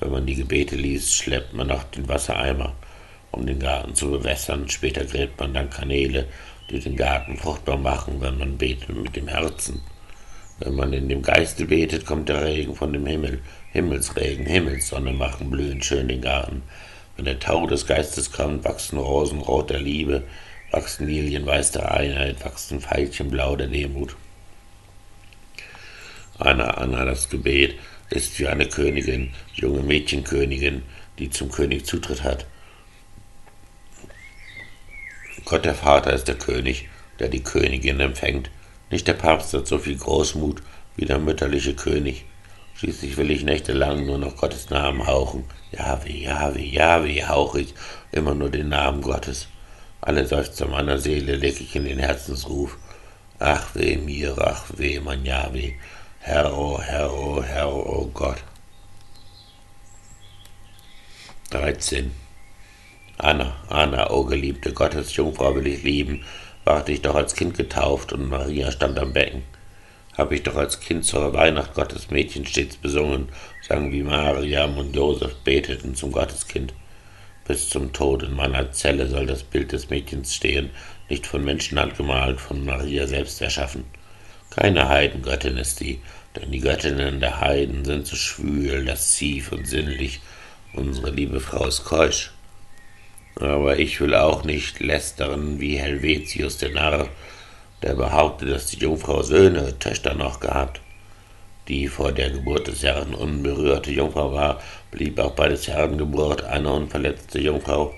Wenn man die Gebete liest, schleppt man noch den Wassereimer, um den Garten zu bewässern. Später gräbt man dann Kanäle, die den Garten fruchtbar machen, wenn man betet mit dem Herzen. Wenn man in dem Geiste betet, kommt der Regen von dem Himmel. Himmelsregen, Himmelssonne machen blühend schön den Garten. Wenn der Tau des Geistes kommt, wachsen Rosen rot der Liebe, wachsen Lilien weiß der Einheit, wachsen Veilchen blau der Demut. Anna, Anna, das Gebet ist wie eine Königin, junge Mädchenkönigin, die zum König Zutritt hat. Gott der Vater ist der König, der die Königin empfängt. Nicht der Papst hat so viel Großmut wie der mütterliche König. Schließlich will ich nächtelang nur noch Gottes Namen hauchen. Jahwe, Jahwe, Jahwe hauch ich immer nur den Namen Gottes. Alle Seufzer meiner Seele leg ich in den Herzensruf. Ach weh mir, ach weh, mein Jahwe. Herr, oh Herr, oh Herr, oh Gott. 13. Anna, Anna, o oh geliebte Gottes Jungfrau will ich lieben, ward ich doch als Kind getauft und Maria stand am Becken habe ich doch als Kind zur Weihnacht Gottes Mädchen stets besungen, sang wie Mariam und Josef beteten zum Gotteskind. Bis zum Tod in meiner Zelle soll das Bild des Mädchens stehen, nicht von Menschenhand gemalt, von Maria selbst erschaffen. Keine Heidengöttin ist sie, denn die Göttinnen der Heiden sind so schwül, lasziv und sinnlich, unsere liebe Frau ist keusch. Aber ich will auch nicht lästern wie Helvetius der Narr, der behauptet, dass die Jungfrau Söhne, Töchter noch gehabt. Die vor der Geburt des Herrn unberührte Jungfrau war, blieb auch bei des Herrn Geburt eine unverletzte Jungfrau,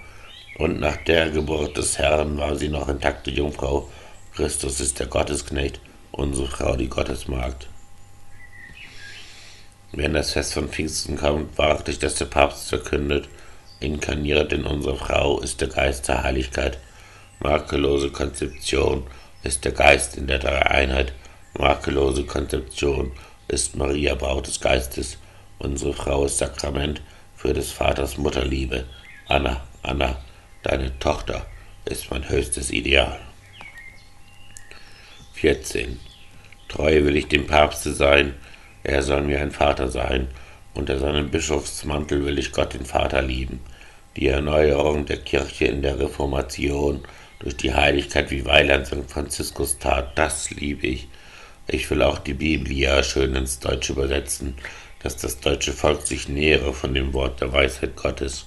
und nach der Geburt des Herrn war sie noch intakte Jungfrau. Christus ist der Gottesknecht, unsere Frau die Gottesmagd. Wenn das Fest von Pfingsten kommt, warte ich, dass der Papst verkündet, inkarniert in unsere Frau ist der Geist der Heiligkeit, makellose Konzeption ist der Geist in der Dreieinheit, makellose Konzeption ist Maria Braut des Geistes, unsere Frau ist Sakrament für des Vaters Mutterliebe. Anna, Anna, deine Tochter ist mein höchstes Ideal. 14. Treu will ich dem Papste sein, er soll mir ein Vater sein, unter seinem Bischofsmantel will ich Gott den Vater lieben. Die Erneuerung der Kirche in der Reformation durch die Heiligkeit, wie Weiland St. Franziskus tat, das liebe ich. Ich will auch die Biblia schön ins Deutsche übersetzen, dass das deutsche Volk sich nähere von dem Wort der Weisheit Gottes.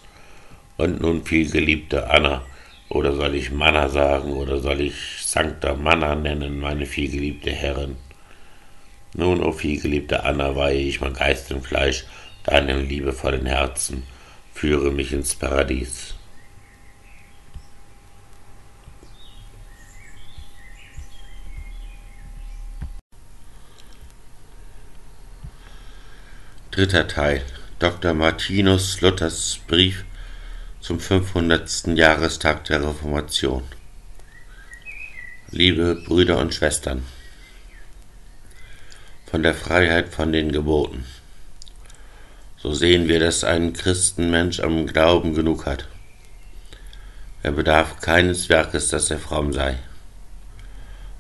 Und nun, vielgeliebte Anna, oder soll ich Manna sagen, oder soll ich Sancta Manna nennen, meine vielgeliebte Herrin? Nun, o vielgeliebte Anna, weihe ich mein Geist und Fleisch deinem liebevollen Herzen, führe mich ins Paradies. Dritter Teil Dr. Martinus Luthers Brief zum 500. Jahrestag der Reformation. Liebe Brüder und Schwestern, von der Freiheit von den Geboten. So sehen wir, dass ein Christenmensch am Glauben genug hat. Er bedarf keines Werkes, dass er fromm sei.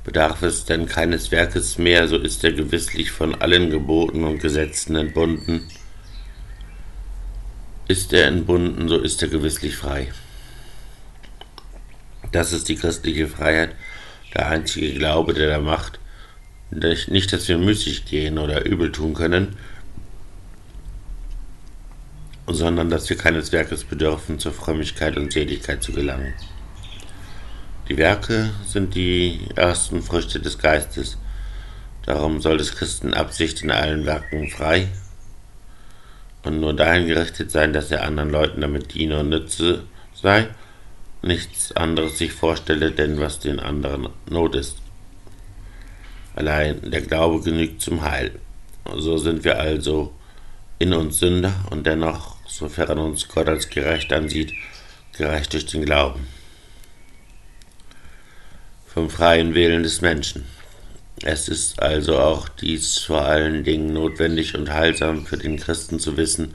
Bedarf es denn keines Werkes mehr, so ist er gewisslich von allen Geboten und Gesetzen entbunden. Ist er entbunden, so ist er gewisslich frei. Das ist die christliche Freiheit, der einzige Glaube, der da macht. Nicht, dass wir müßig gehen oder übel tun können, sondern dass wir keines Werkes bedürfen, zur Frömmigkeit und Seligkeit zu gelangen. Die Werke sind die ersten Früchte des Geistes. Darum soll des Christen Absicht in allen Werken frei und nur dahin gerichtet sein, dass er anderen Leuten damit diene und nütze sei, nichts anderes sich vorstelle, denn was den anderen Not ist. Allein der Glaube genügt zum Heil. So sind wir also in uns Sünder und dennoch, sofern uns Gott als gerecht ansieht, gerecht durch den Glauben vom freien Willen des Menschen. Es ist also auch dies vor allen Dingen notwendig und heilsam für den Christen zu wissen,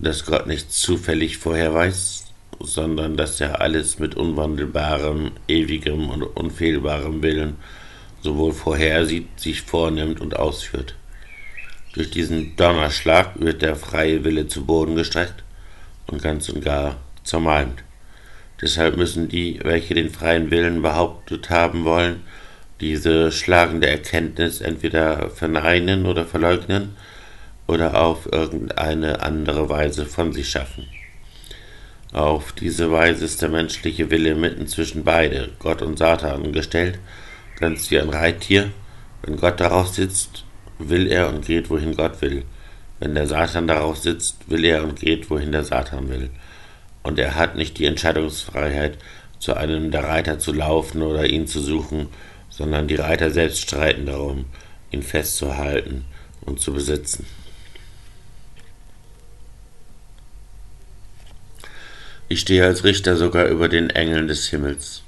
dass Gott nicht zufällig vorher weiß, sondern dass er alles mit unwandelbarem, ewigem und unfehlbarem Willen sowohl vorhersieht, sich vornimmt und ausführt. Durch diesen Donnerschlag wird der freie Wille zu Boden gestreckt und ganz und gar zermalmt. Deshalb müssen die, welche den freien Willen behauptet haben wollen, diese schlagende Erkenntnis entweder verneinen oder verleugnen oder auf irgendeine andere Weise von sich schaffen. Auf diese Weise ist der menschliche Wille mitten zwischen beide, Gott und Satan, gestellt, ganz wie ein Reittier. Wenn Gott darauf sitzt, will er und geht, wohin Gott will. Wenn der Satan darauf sitzt, will er und geht, wohin der Satan will und er hat nicht die Entscheidungsfreiheit, zu einem der Reiter zu laufen oder ihn zu suchen, sondern die Reiter selbst streiten darum, ihn festzuhalten und zu besitzen. Ich stehe als Richter sogar über den Engeln des Himmels.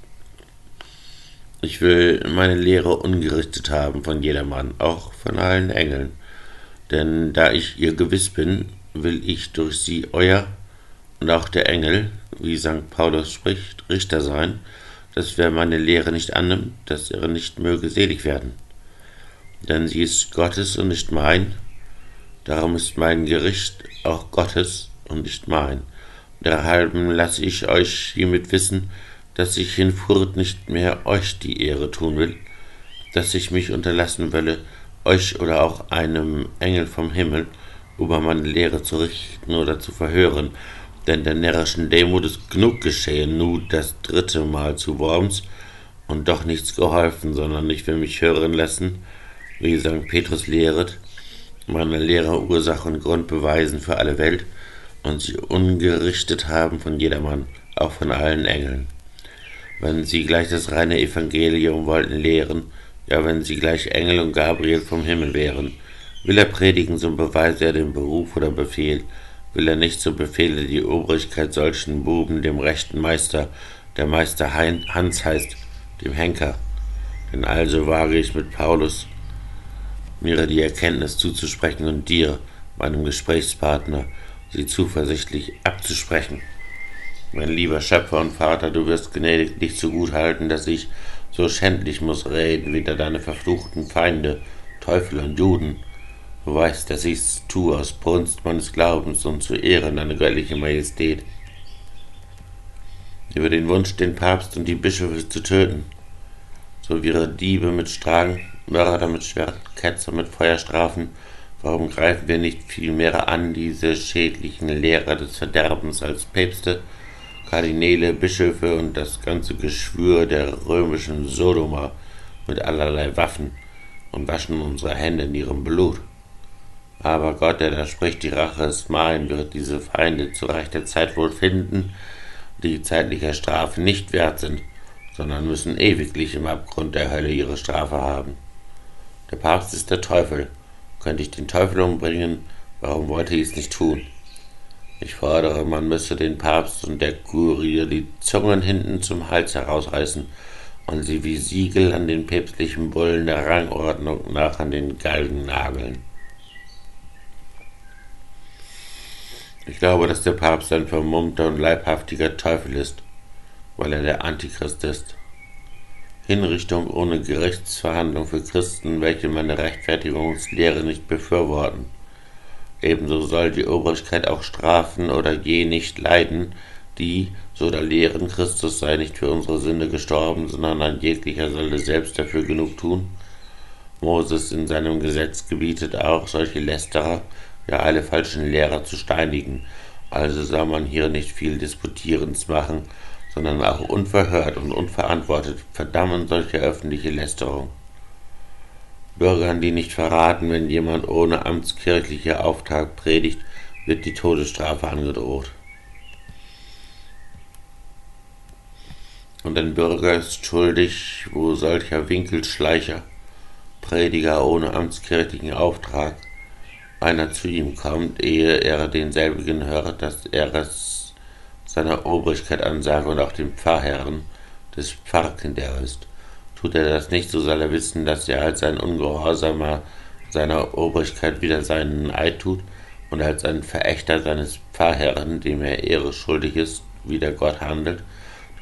Ich will meine Lehre ungerichtet haben von jedermann, auch von allen Engeln, denn da ich ihr gewiss bin, will ich durch sie euer und auch der Engel, wie St. Paulus spricht, Richter sein, dass wer meine Lehre nicht annimmt, dass er nicht möge selig werden. Denn sie ist Gottes und nicht mein, darum ist mein Gericht auch Gottes und nicht mein. Derhalben lasse ich euch hiermit wissen, dass ich hinfurt nicht mehr euch die Ehre tun will, dass ich mich unterlassen wolle, euch oder auch einem Engel vom Himmel über meine Lehre zu richten oder zu verhören, denn der närrischen Demut ist genug geschehen, nu das dritte Mal zu Worms, und doch nichts geholfen, sondern ich will mich hören lassen, wie St. Petrus lehret, meine Lehre Ursache und Grund beweisen für alle Welt und sie ungerichtet haben von jedermann, auch von allen Engeln. Wenn sie gleich das reine Evangelium wollten lehren, ja wenn sie gleich Engel und Gabriel vom Himmel wären, will er predigen, so beweise er den Beruf oder Befehl, will er nicht so befehle die Obrigkeit solchen Buben dem rechten Meister, der Meister Hans heißt, dem Henker. Denn also wage ich mit Paulus, mir die Erkenntnis zuzusprechen und dir, meinem Gesprächspartner, sie zuversichtlich abzusprechen. Mein lieber Schöpfer und Vater, du wirst gnädig nicht halten, dass ich so schändlich muss reden, wie deine verfluchten Feinde, Teufel und Juden. Du weißt, dass ich's tue aus Brunst meines Glaubens und zu Ehren deiner göttlichen Majestät. Über den Wunsch, den Papst und die Bischöfe zu töten, so wie ihre Diebe mit Stragen, Mörder mit Schwert, Ketzer mit Feuerstrafen, warum greifen wir nicht vielmehr an diese schädlichen Lehrer des Verderbens als Päpste, Kardinäle, Bischöfe und das ganze Geschwür der römischen Sodoma mit allerlei Waffen und waschen unsere Hände in ihrem Blut? Aber Gott, der da spricht, die Rache ist mein, wird diese Feinde zu rechter Zeit wohl finden, die zeitlicher Strafe nicht wert sind, sondern müssen ewiglich im Abgrund der Hölle ihre Strafe haben. Der Papst ist der Teufel. Könnte ich den Teufel umbringen, warum wollte ich es nicht tun? Ich fordere, man müsse den Papst und der Kurie die Zungen hinten zum Hals herausreißen und sie wie Siegel an den päpstlichen Bullen der Rangordnung nach an den Galgen nageln. Ich glaube, dass der Papst ein vermummter und leibhaftiger Teufel ist, weil er der Antichrist ist. Hinrichtung ohne Gerichtsverhandlung für Christen, welche meine Rechtfertigungslehre nicht befürworten. Ebenso soll die Obrigkeit auch strafen oder je nicht leiden, die, so da lehren, Christus sei nicht für unsere Sünde gestorben, sondern ein jeglicher sollte selbst dafür genug tun. Moses in seinem Gesetz gebietet auch, solche Lästerer, ja alle falschen Lehrer zu steinigen. Also soll man hier nicht viel Disputierens machen, sondern auch unverhört und unverantwortet verdammen solche öffentliche Lästerung. Bürgern, die nicht verraten, wenn jemand ohne amtskirchliche Auftrag predigt, wird die Todesstrafe angedroht. Und ein Bürger ist schuldig, wo solcher Winkelschleicher, Prediger ohne amtskirchlichen Auftrag, einer zu ihm kommt, ehe er denselbigen hört, dass er es seiner Obrigkeit ansage und auch dem Pfarrherrn des Pfarrkinder ist. Tut er das nicht, so soll er wissen, dass er als ein Ungehorsamer seiner Obrigkeit wieder seinen Eid tut und als ein Verächter seines Pfarrherrn, dem er Ehre schuldig ist, wie der Gott handelt,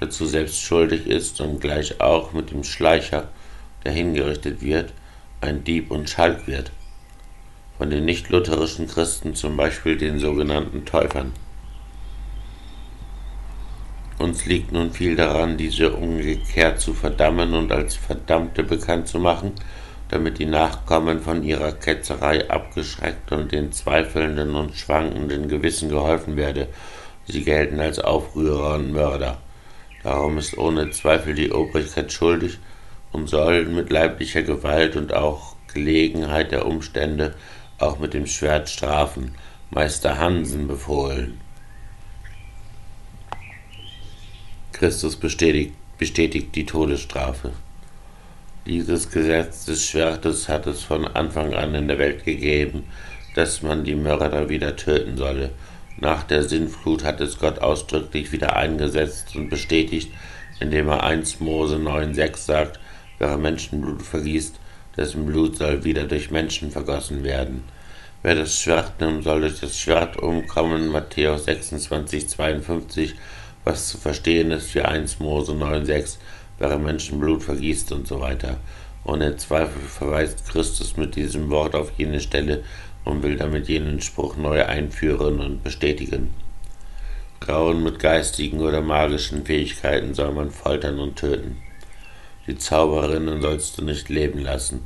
dazu selbst schuldig ist und gleich auch mit dem Schleicher, der hingerichtet wird, ein Dieb und Schalk wird. Von den nicht-lutherischen Christen zum Beispiel den sogenannten Täufern. Uns liegt nun viel daran, diese umgekehrt zu verdammen und als Verdammte bekannt zu machen, damit die Nachkommen von ihrer Ketzerei abgeschreckt und den zweifelnden und schwankenden Gewissen geholfen werde. Sie gelten als Aufrührer und Mörder. Darum ist ohne Zweifel die Obrigkeit schuldig und soll mit leiblicher Gewalt und auch Gelegenheit der Umstände auch mit dem Schwert strafen. Meister Hansen befohlen. Christus bestätigt, bestätigt die Todesstrafe. Dieses Gesetz des Schwertes hat es von Anfang an in der Welt gegeben, dass man die Mörder wieder töten solle. Nach der Sinnflut hat es Gott ausdrücklich wieder eingesetzt und bestätigt, indem er 1 Mose 9,6 sagt, wer Menschenblut vergießt, dessen Blut soll wieder durch Menschen vergossen werden. Wer das Schwert nimmt, soll durch das Schwert umkommen. Matthäus 26, 52 was zu verstehen ist für 1 Mose 9,6, wer Menschenblut vergießt und so weiter. Ohne Zweifel verweist Christus mit diesem Wort auf jene Stelle und will damit jenen Spruch neu einführen und bestätigen. Grauen mit geistigen oder magischen Fähigkeiten soll man foltern und töten. Die Zauberinnen sollst du nicht leben lassen.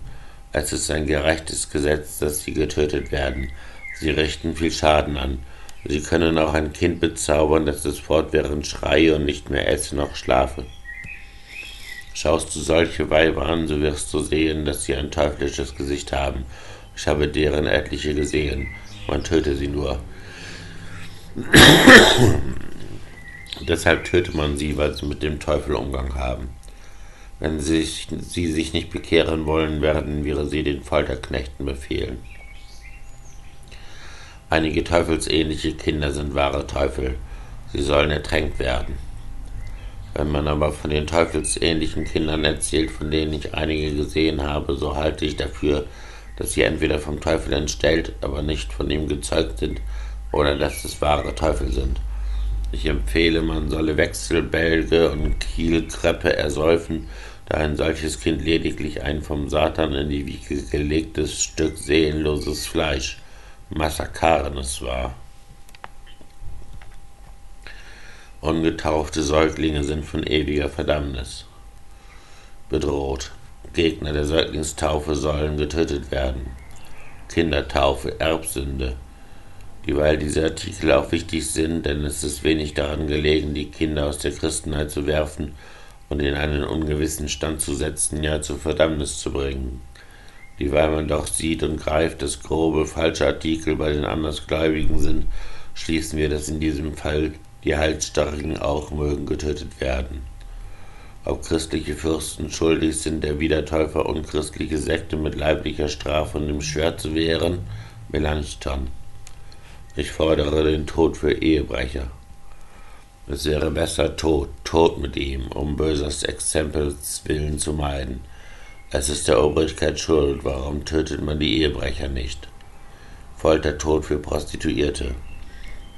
Es ist ein gerechtes Gesetz, dass sie getötet werden. Sie richten viel Schaden an. Sie können auch ein Kind bezaubern, das es fortwährend schreie und nicht mehr esse noch schlafe. Schaust du solche Weiber an, so wirst du sehen, dass sie ein teuflisches Gesicht haben. Ich habe deren etliche gesehen. Man töte sie nur. Deshalb tötet man sie, weil sie mit dem Teufel Umgang haben. Wenn sie, sie sich nicht bekehren wollen, werden wir sie den Folterknechten befehlen. Einige teufelsähnliche Kinder sind wahre Teufel. Sie sollen ertränkt werden. Wenn man aber von den teufelsähnlichen Kindern erzählt, von denen ich einige gesehen habe, so halte ich dafür, dass sie entweder vom Teufel entstellt, aber nicht von ihm gezeugt sind, oder dass es wahre Teufel sind. Ich empfehle, man solle Wechselbälge und Kielkreppe ersäufen, da ein solches Kind lediglich ein vom Satan in die Wiege gelegtes Stück seelenloses Fleisch, Massakarenes war. Ungetaufte Säuglinge sind von ewiger Verdammnis bedroht. Gegner der Säuglingstaufe sollen getötet werden. Kindertaufe, Erbsünde. Dieweil diese Artikel auch wichtig sind, denn es ist wenig daran gelegen, die Kinder aus der Christenheit zu werfen und in einen ungewissen Stand zu setzen, ja zur Verdammnis zu bringen. Dieweil man doch sieht und greift, dass grobe, falsche Artikel bei den Andersgläubigen sind, schließen wir, dass in diesem Fall die Halsstarrigen auch mögen getötet werden. Ob christliche Fürsten schuldig sind, der Wiedertäufer und christliche Sekte mit leiblicher Strafe und dem Schwert zu wehren, Melanchthon. Ich fordere den Tod für Ehebrecher. Es wäre besser Tod, Tod mit ihm, um böses Exempels willen zu meiden. Es ist der Obrigkeit schuld, warum tötet man die Ehebrecher nicht? Foltertod für Prostituierte.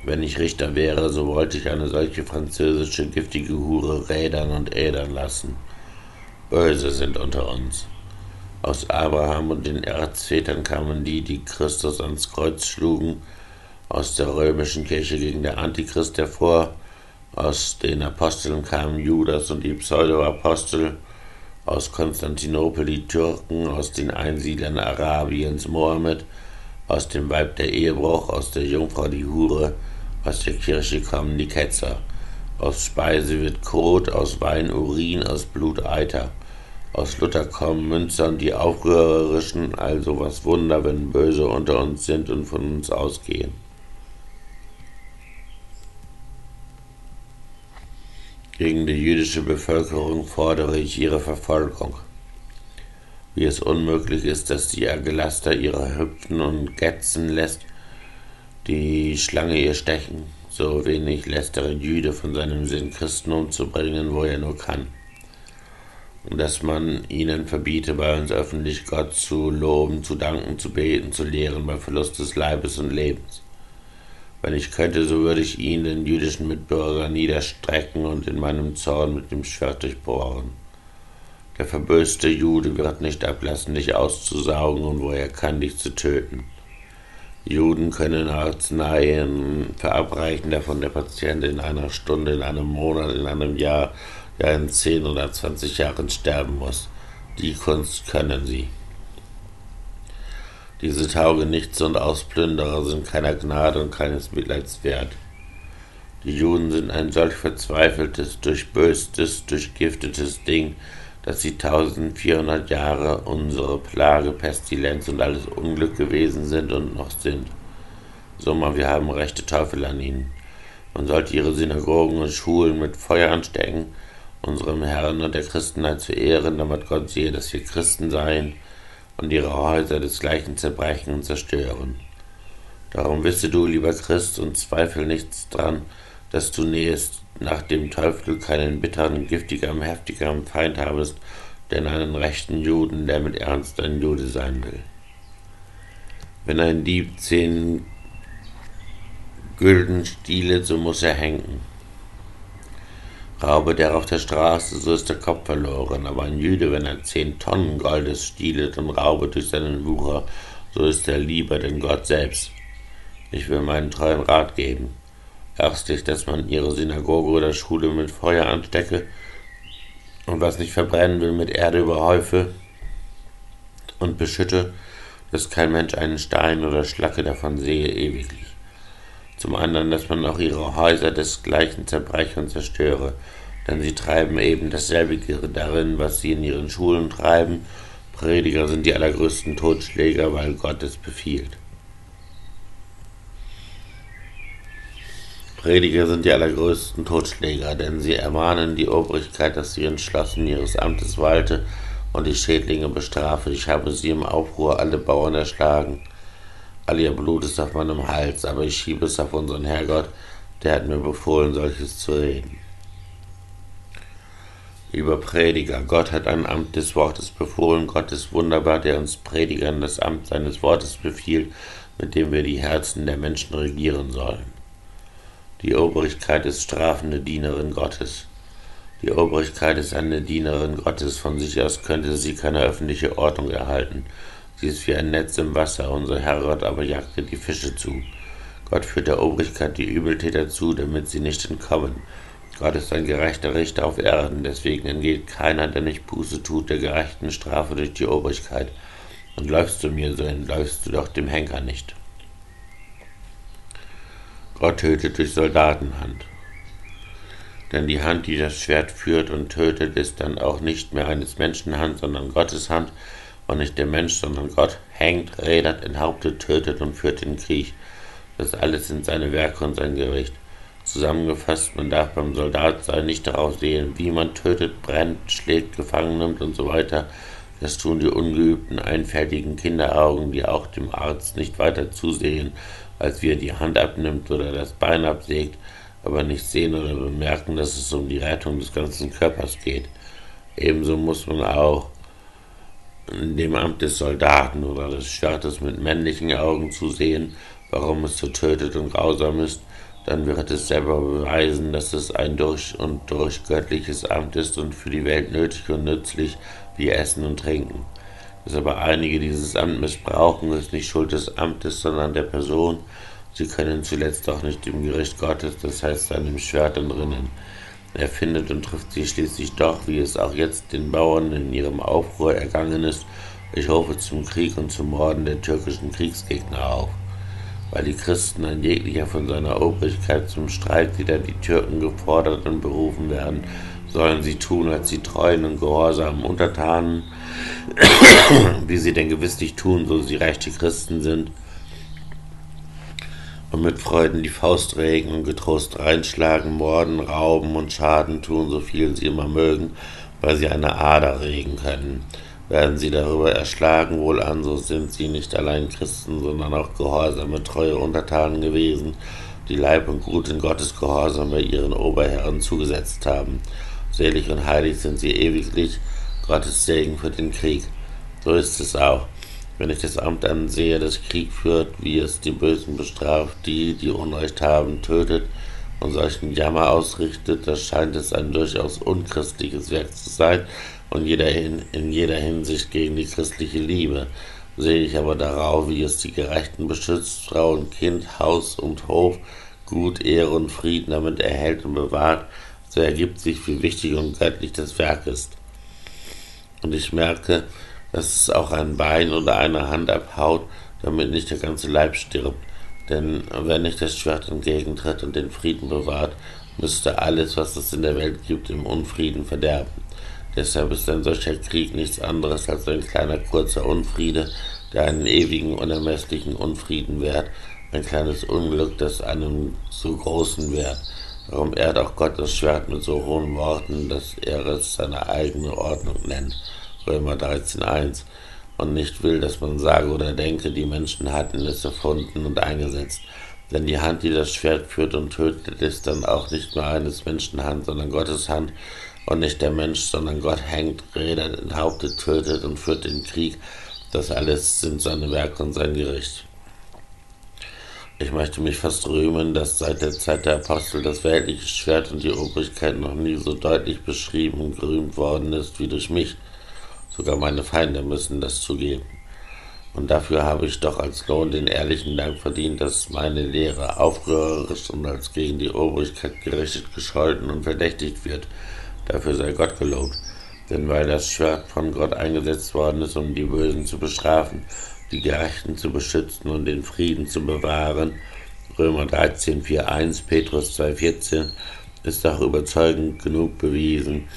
Wenn ich Richter wäre, so wollte ich eine solche französische giftige Hure rädern und ädern lassen. Böse sind unter uns. Aus Abraham und den Erzvätern kamen die, die Christus ans Kreuz schlugen. Aus der römischen Kirche ging der Antichrist hervor. Aus den Aposteln kamen Judas und die Pseudoapostel. Aus Konstantinopel die Türken, aus den Einsiedlern Arabiens Mohammed, aus dem Weib der Ehebruch, aus der Jungfrau die Hure, aus der Kirche kommen die Ketzer. Aus Speise wird Kot, aus Wein Urin, aus Blut Eiter. Aus Luther kommen Münzer und die Aufrührerischen, also was Wunder, wenn Böse unter uns sind und von uns ausgehen. Gegen die jüdische Bevölkerung fordere ich ihre Verfolgung. Wie es unmöglich ist, dass die Agelaster ihre hüpfen und getzen lässt, die Schlange ihr stechen, so wenig lässt der Jüde von seinem Sinn, Christen umzubringen, wo er nur kann. Und dass man ihnen verbiete, bei uns öffentlich Gott zu loben, zu danken, zu beten, zu lehren, bei Verlust des Leibes und Lebens. Wenn ich könnte, so würde ich ihn, den jüdischen Mitbürger, niederstrecken und in meinem Zorn mit dem Schwert durchbohren. Der verböste Jude wird nicht ablassen, dich auszusaugen und wo er kann, dich zu töten. Juden können Arzneien verabreichen, davon der Patient in einer Stunde, in einem Monat, in einem Jahr, ja in zehn oder zwanzig Jahren sterben muss. Die Kunst können sie. Diese Taugenichts und Ausplünderer sind keiner Gnade und keines Mitleids wert. Die Juden sind ein solch verzweifeltes, durchböstes, durchgiftetes Ding, dass sie 1400 Jahre unsere Plage, Pestilenz und alles Unglück gewesen sind und noch sind. Sommer, wir haben rechte Teufel an ihnen. Man sollte ihre Synagogen und Schulen mit Feuer anstecken, unserem Herrn und der Christenheit zu ehren, damit Gott sehe, dass wir Christen seien und ihre Häuser desgleichen zerbrechen und zerstören. Darum wisse du, lieber Christ, und zweifel nichts dran, dass du nähest nach dem Teufel keinen bitteren, giftigeren, heftigeren Feind habest, denn einen rechten Juden, der mit Ernst ein Jude sein will. Wenn ein Dieb zehn Gülden stielet, so muss er hängen. Raube der auf der Straße, so ist der Kopf verloren, aber ein Jüde, wenn er zehn Tonnen Goldes stielet und raube durch seinen Wucher, so ist er lieber denn Gott selbst. Ich will meinen treuen Rat geben. ärztlich, dass man ihre Synagoge oder Schule mit Feuer anstecke und was nicht verbrennen will, mit Erde überhäufe und beschütte, dass kein Mensch einen Stein oder Schlacke davon sehe ewiglich. Zum anderen, dass man auch ihre Häuser desgleichen zerbreche und zerstöre, denn sie treiben eben dasselbige darin, was sie in ihren Schulen treiben. Prediger sind die allergrößten Totschläger, weil Gott es befiehlt. Prediger sind die allergrößten Totschläger, denn sie ermahnen die Obrigkeit, dass sie entschlossen ihres Amtes walte und die Schädlinge bestrafe. Ich habe sie im Aufruhr alle Bauern erschlagen. All ihr Blut ist auf meinem Hals, aber ich schiebe es auf unseren Herrgott, der hat mir befohlen, solches zu reden. Lieber Prediger, Gott hat ein Amt des Wortes befohlen. Gott ist wunderbar, der uns Predigern das Amt seines Wortes befiehlt, mit dem wir die Herzen der Menschen regieren sollen. Die Obrigkeit ist strafende Dienerin Gottes. Die Obrigkeit ist eine Dienerin Gottes. Von sich aus könnte sie keine öffentliche Ordnung erhalten. Sie ist wie ein Netz im Wasser. Unser Herrgott aber jagte die Fische zu. Gott führt der Obrigkeit die Übeltäter zu, damit sie nicht entkommen. Gott ist ein gerechter Richter auf Erden, deswegen entgeht keiner, der nicht Buße tut, der gerechten Strafe durch die Obrigkeit. Und läufst du mir so, entläufst du doch dem Henker nicht. Gott tötet durch Soldatenhand. Denn die Hand, die das Schwert führt und tötet, ist dann auch nicht mehr eines Menschen Hand, sondern Gottes Hand, und nicht der Mensch, sondern Gott hängt, rädert, enthauptet, tötet und führt den Krieg. Das alles sind seine Werke und sein Gericht. Zusammengefasst, man darf beim Soldat sein nicht darauf sehen, wie man tötet, brennt, schlägt, gefangen nimmt und so weiter. Das tun die ungeübten, einfältigen Kinderaugen, die auch dem Arzt nicht weiter zusehen, als wie er die Hand abnimmt oder das Bein absägt, aber nicht sehen oder bemerken, dass es um die Rettung des ganzen Körpers geht. Ebenso muss man auch in dem Amt des Soldaten oder des Staates mit männlichen Augen zusehen, warum es so tötet und grausam ist, dann wird es selber beweisen, dass es ein durch und durch göttliches Amt ist und für die Welt nötig und nützlich wie Essen und Trinken. Dass aber einige dieses Amt missbrauchen, ist nicht Schuld des Amtes, sondern der Person. Sie können zuletzt auch nicht im Gericht Gottes, das heißt seinem Schwert entrinnen. Er findet und trifft sie schließlich doch, wie es auch jetzt den Bauern in ihrem Aufruhr ergangen ist. Ich rufe zum Krieg und zum Morden der türkischen Kriegsgegner auf. Weil die Christen ein jeglicher von seiner Obrigkeit zum Streit wider die Türken gefordert und berufen werden, sollen sie tun, als die treuen und gehorsamen Untertanen, wie sie denn gewiss nicht tun, so sie rechte Christen sind, und mit Freuden die Faust regen und getrost reinschlagen, morden, rauben und Schaden tun, so viel sie immer mögen, weil sie eine Ader regen können. Werden sie darüber erschlagen, wohl an, so sind sie nicht allein Christen, sondern auch gehorsame, treue Untertanen gewesen, die Leib und Gut in Gottes Gehorsam bei ihren Oberherren zugesetzt haben. Selig und heilig sind sie ewiglich, Gottes Segen für den Krieg. So ist es auch. Wenn ich das Amt ansehe, das Krieg führt, wie es die Bösen bestraft, die, die Unrecht haben, tötet und solchen Jammer ausrichtet, da scheint es ein durchaus unchristliches Werk zu sein und jeder hin, in jeder Hinsicht gegen die christliche Liebe. Sehe ich aber darauf, wie es die Gerechten beschützt, Frau und Kind, Haus und Hof, Gut, Ehre und Frieden damit erhält und bewahrt, so ergibt sich, wie wichtig und göttlich das Werk ist. Und ich merke, dass es auch ein Bein oder eine Hand abhaut, damit nicht der ganze Leib stirbt. Denn wenn nicht das Schwert entgegentritt und den Frieden bewahrt, müsste alles, was es in der Welt gibt, im Unfrieden verderben. Deshalb ist ein solcher Krieg nichts anderes als ein kleiner kurzer Unfriede, der einen ewigen, unermesslichen Unfrieden wehrt, ein kleines Unglück, das einen so großen wehrt. Darum ehrt auch Gott das Schwert mit so hohen Worten, dass er es seine eigene Ordnung nennt. Römer 13.1 und nicht will, dass man sage oder denke, die Menschen hatten es erfunden und eingesetzt. Denn die Hand, die das Schwert führt und tötet, ist dann auch nicht mehr eines Menschen Hand, sondern Gottes Hand und nicht der Mensch, sondern Gott hängt, redet, enthauptet, tötet und führt den Krieg. Das alles sind seine Werke und sein Gericht. Ich möchte mich fast rühmen, dass seit der Zeit der Apostel das weltliche Schwert und die Obrigkeit noch nie so deutlich beschrieben und gerühmt worden ist wie durch mich. Sogar meine Feinde müssen das zugeben. Und dafür habe ich doch als Lohn den ehrlichen Dank verdient, dass meine Lehre aufrührerisch und als gegen die Obrigkeit gerichtet gescholten und verdächtigt wird. Dafür sei Gott gelobt. Denn weil das Schwert von Gott eingesetzt worden ist, um die Bösen zu bestrafen, die Gerechten zu beschützen und den Frieden zu bewahren, Römer 13, 4, 1, Petrus 2, 14, ist auch überzeugend genug bewiesen,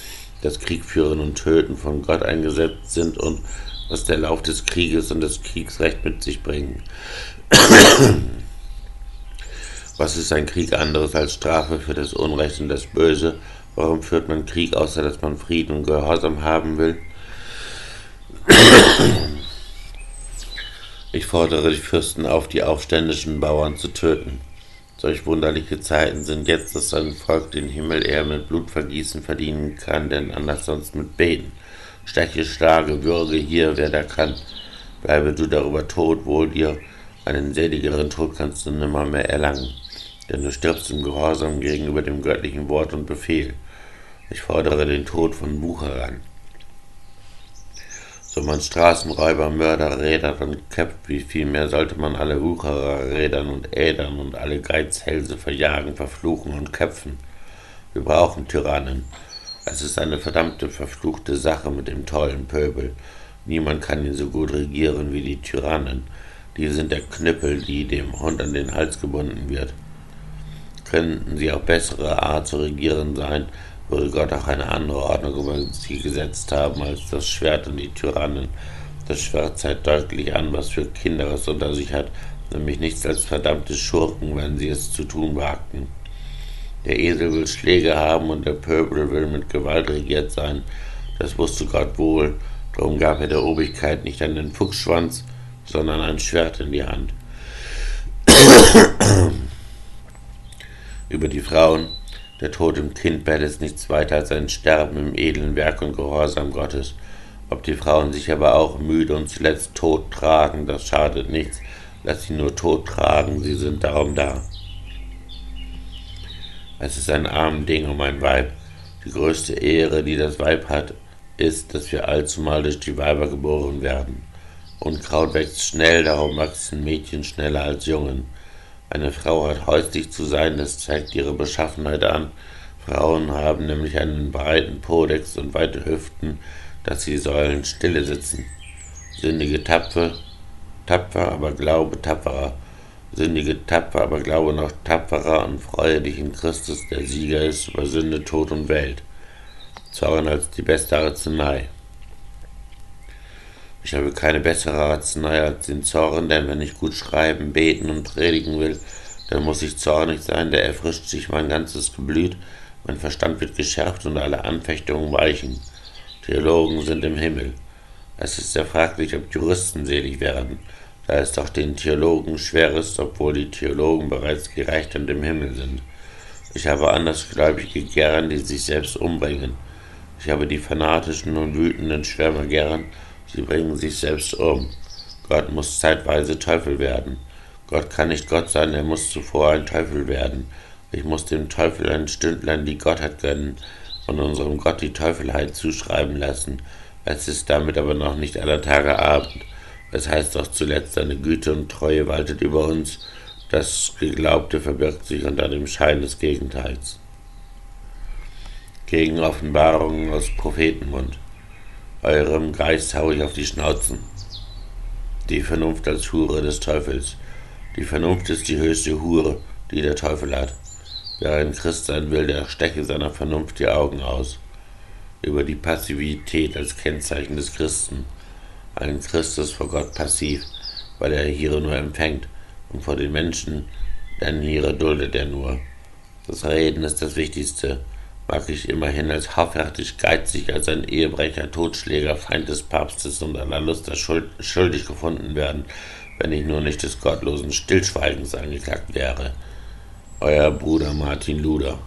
dass Kriegführen und Töten von Gott eingesetzt sind und was der Lauf des Krieges und das Kriegsrecht mit sich bringen. was ist ein Krieg anderes als Strafe für das Unrecht und das Böse? Warum führt man Krieg, außer dass man Frieden und Gehorsam haben will? Ich fordere die Fürsten auf, die aufständischen Bauern zu töten. Solch wunderliche Zeiten sind jetzt, dass sein Volk den Himmel eher mit Blutvergießen verdienen kann, denn anders sonst mit Beten. Steche, schlage, würge hier, wer da kann. Bleibe du darüber tot, wohl dir, einen seligeren Tod kannst du nimmer mehr erlangen, denn du stirbst im Gehorsam gegenüber dem göttlichen Wort und Befehl. Ich fordere den Tod von Wucherern. So man Straßenräuber, Mörder rädert und käppt, wie viel mehr sollte man alle Wucherer rädern und ädern und alle Geizhälse verjagen, verfluchen und köpfen. Wir brauchen Tyrannen, es ist eine verdammte, verfluchte Sache mit dem tollen Pöbel. Niemand kann ihn so gut regieren wie die Tyrannen. Die sind der Knüppel, die dem Hund an den Hals gebunden wird. Könnten sie auch bessere Art zu regieren sein, würde Gott auch eine andere Ordnung über sie gesetzt haben als das Schwert und die Tyrannen. Das Schwert zeigt deutlich an, was für Kinder es unter sich hat, nämlich nichts als verdammte Schurken, wenn sie es zu tun wagten. Der Esel will Schläge haben und der Pöbel will mit Gewalt regiert sein. Das wusste Gott wohl, darum gab er der Obrigkeit nicht einen Fuchsschwanz, sondern ein Schwert in die Hand. Über die Frauen, der Tod im Kindbett ist nichts weiter als ein Sterben im edlen Werk und Gehorsam Gottes. Ob die Frauen sich aber auch müde und zuletzt tot tragen, das schadet nichts. Lass sie nur tot tragen, sie sind darum da. Es ist ein arm Ding um ein Weib. Die größte Ehre, die das Weib hat, ist, dass wir allzumal durch die Weiber geboren werden. Unkraut wächst schnell, darum wachsen Mädchen schneller als Jungen. Eine Frau hat häuslich zu sein, das zeigt ihre Beschaffenheit an. Frauen haben nämlich einen breiten Podex und weite Hüften, dass sie sollen stille sitzen. Sündige tapfer, tapfer, aber glaube tapferer. Sündige tapfer, aber glaube noch tapferer und freue dich in Christus, der Sieger ist über Sünde, Tod und Welt. Zorn als die beste Arznei. Ich habe keine bessere Arznei als den Zorn, denn wenn ich gut schreiben, beten und predigen will, dann muss ich zornig sein, der erfrischt sich mein ganzes Geblüt, mein Verstand wird geschärft und alle Anfechtungen weichen. Theologen sind im Himmel. Es ist sehr fraglich, ob Juristen selig werden da es doch den Theologen schwer ist, obwohl die Theologen bereits gerecht und im Himmel sind. Ich habe Andersgläubige gern, die sich selbst umbringen. Ich habe die fanatischen und wütenden Schwärmer gern, sie bringen sich selbst um. Gott muss zeitweise Teufel werden. Gott kann nicht Gott sein, er muss zuvor ein Teufel werden. Ich muss dem Teufel ein Stündlein die Gottheit gönnen und unserem Gott die Teufelheit zuschreiben lassen. Es ist damit aber noch nicht aller Tage Abend. Es heißt doch zuletzt, seine Güte und Treue waltet über uns. Das Geglaubte verbirgt sich unter dem Schein des Gegenteils. Gegen Offenbarungen aus Prophetenmund. Eurem Geist hau ich auf die Schnauzen. Die Vernunft als Hure des Teufels. Die Vernunft ist die höchste Hure, die der Teufel hat. Wer ein Christ sein will, der stecke seiner Vernunft die Augen aus. Über die Passivität als Kennzeichen des Christen ein Christus vor Gott passiv, weil er Hiere nur empfängt, und vor den Menschen, denn Hiere duldet er nur. Das Reden ist das Wichtigste, mag ich immerhin als hoffärtig, geizig, als ein Ehebrecher, Totschläger, Feind des Papstes und aller Luster schuld, schuldig gefunden werden, wenn ich nur nicht des gottlosen Stillschweigens angeklagt wäre. Euer Bruder Martin Luder.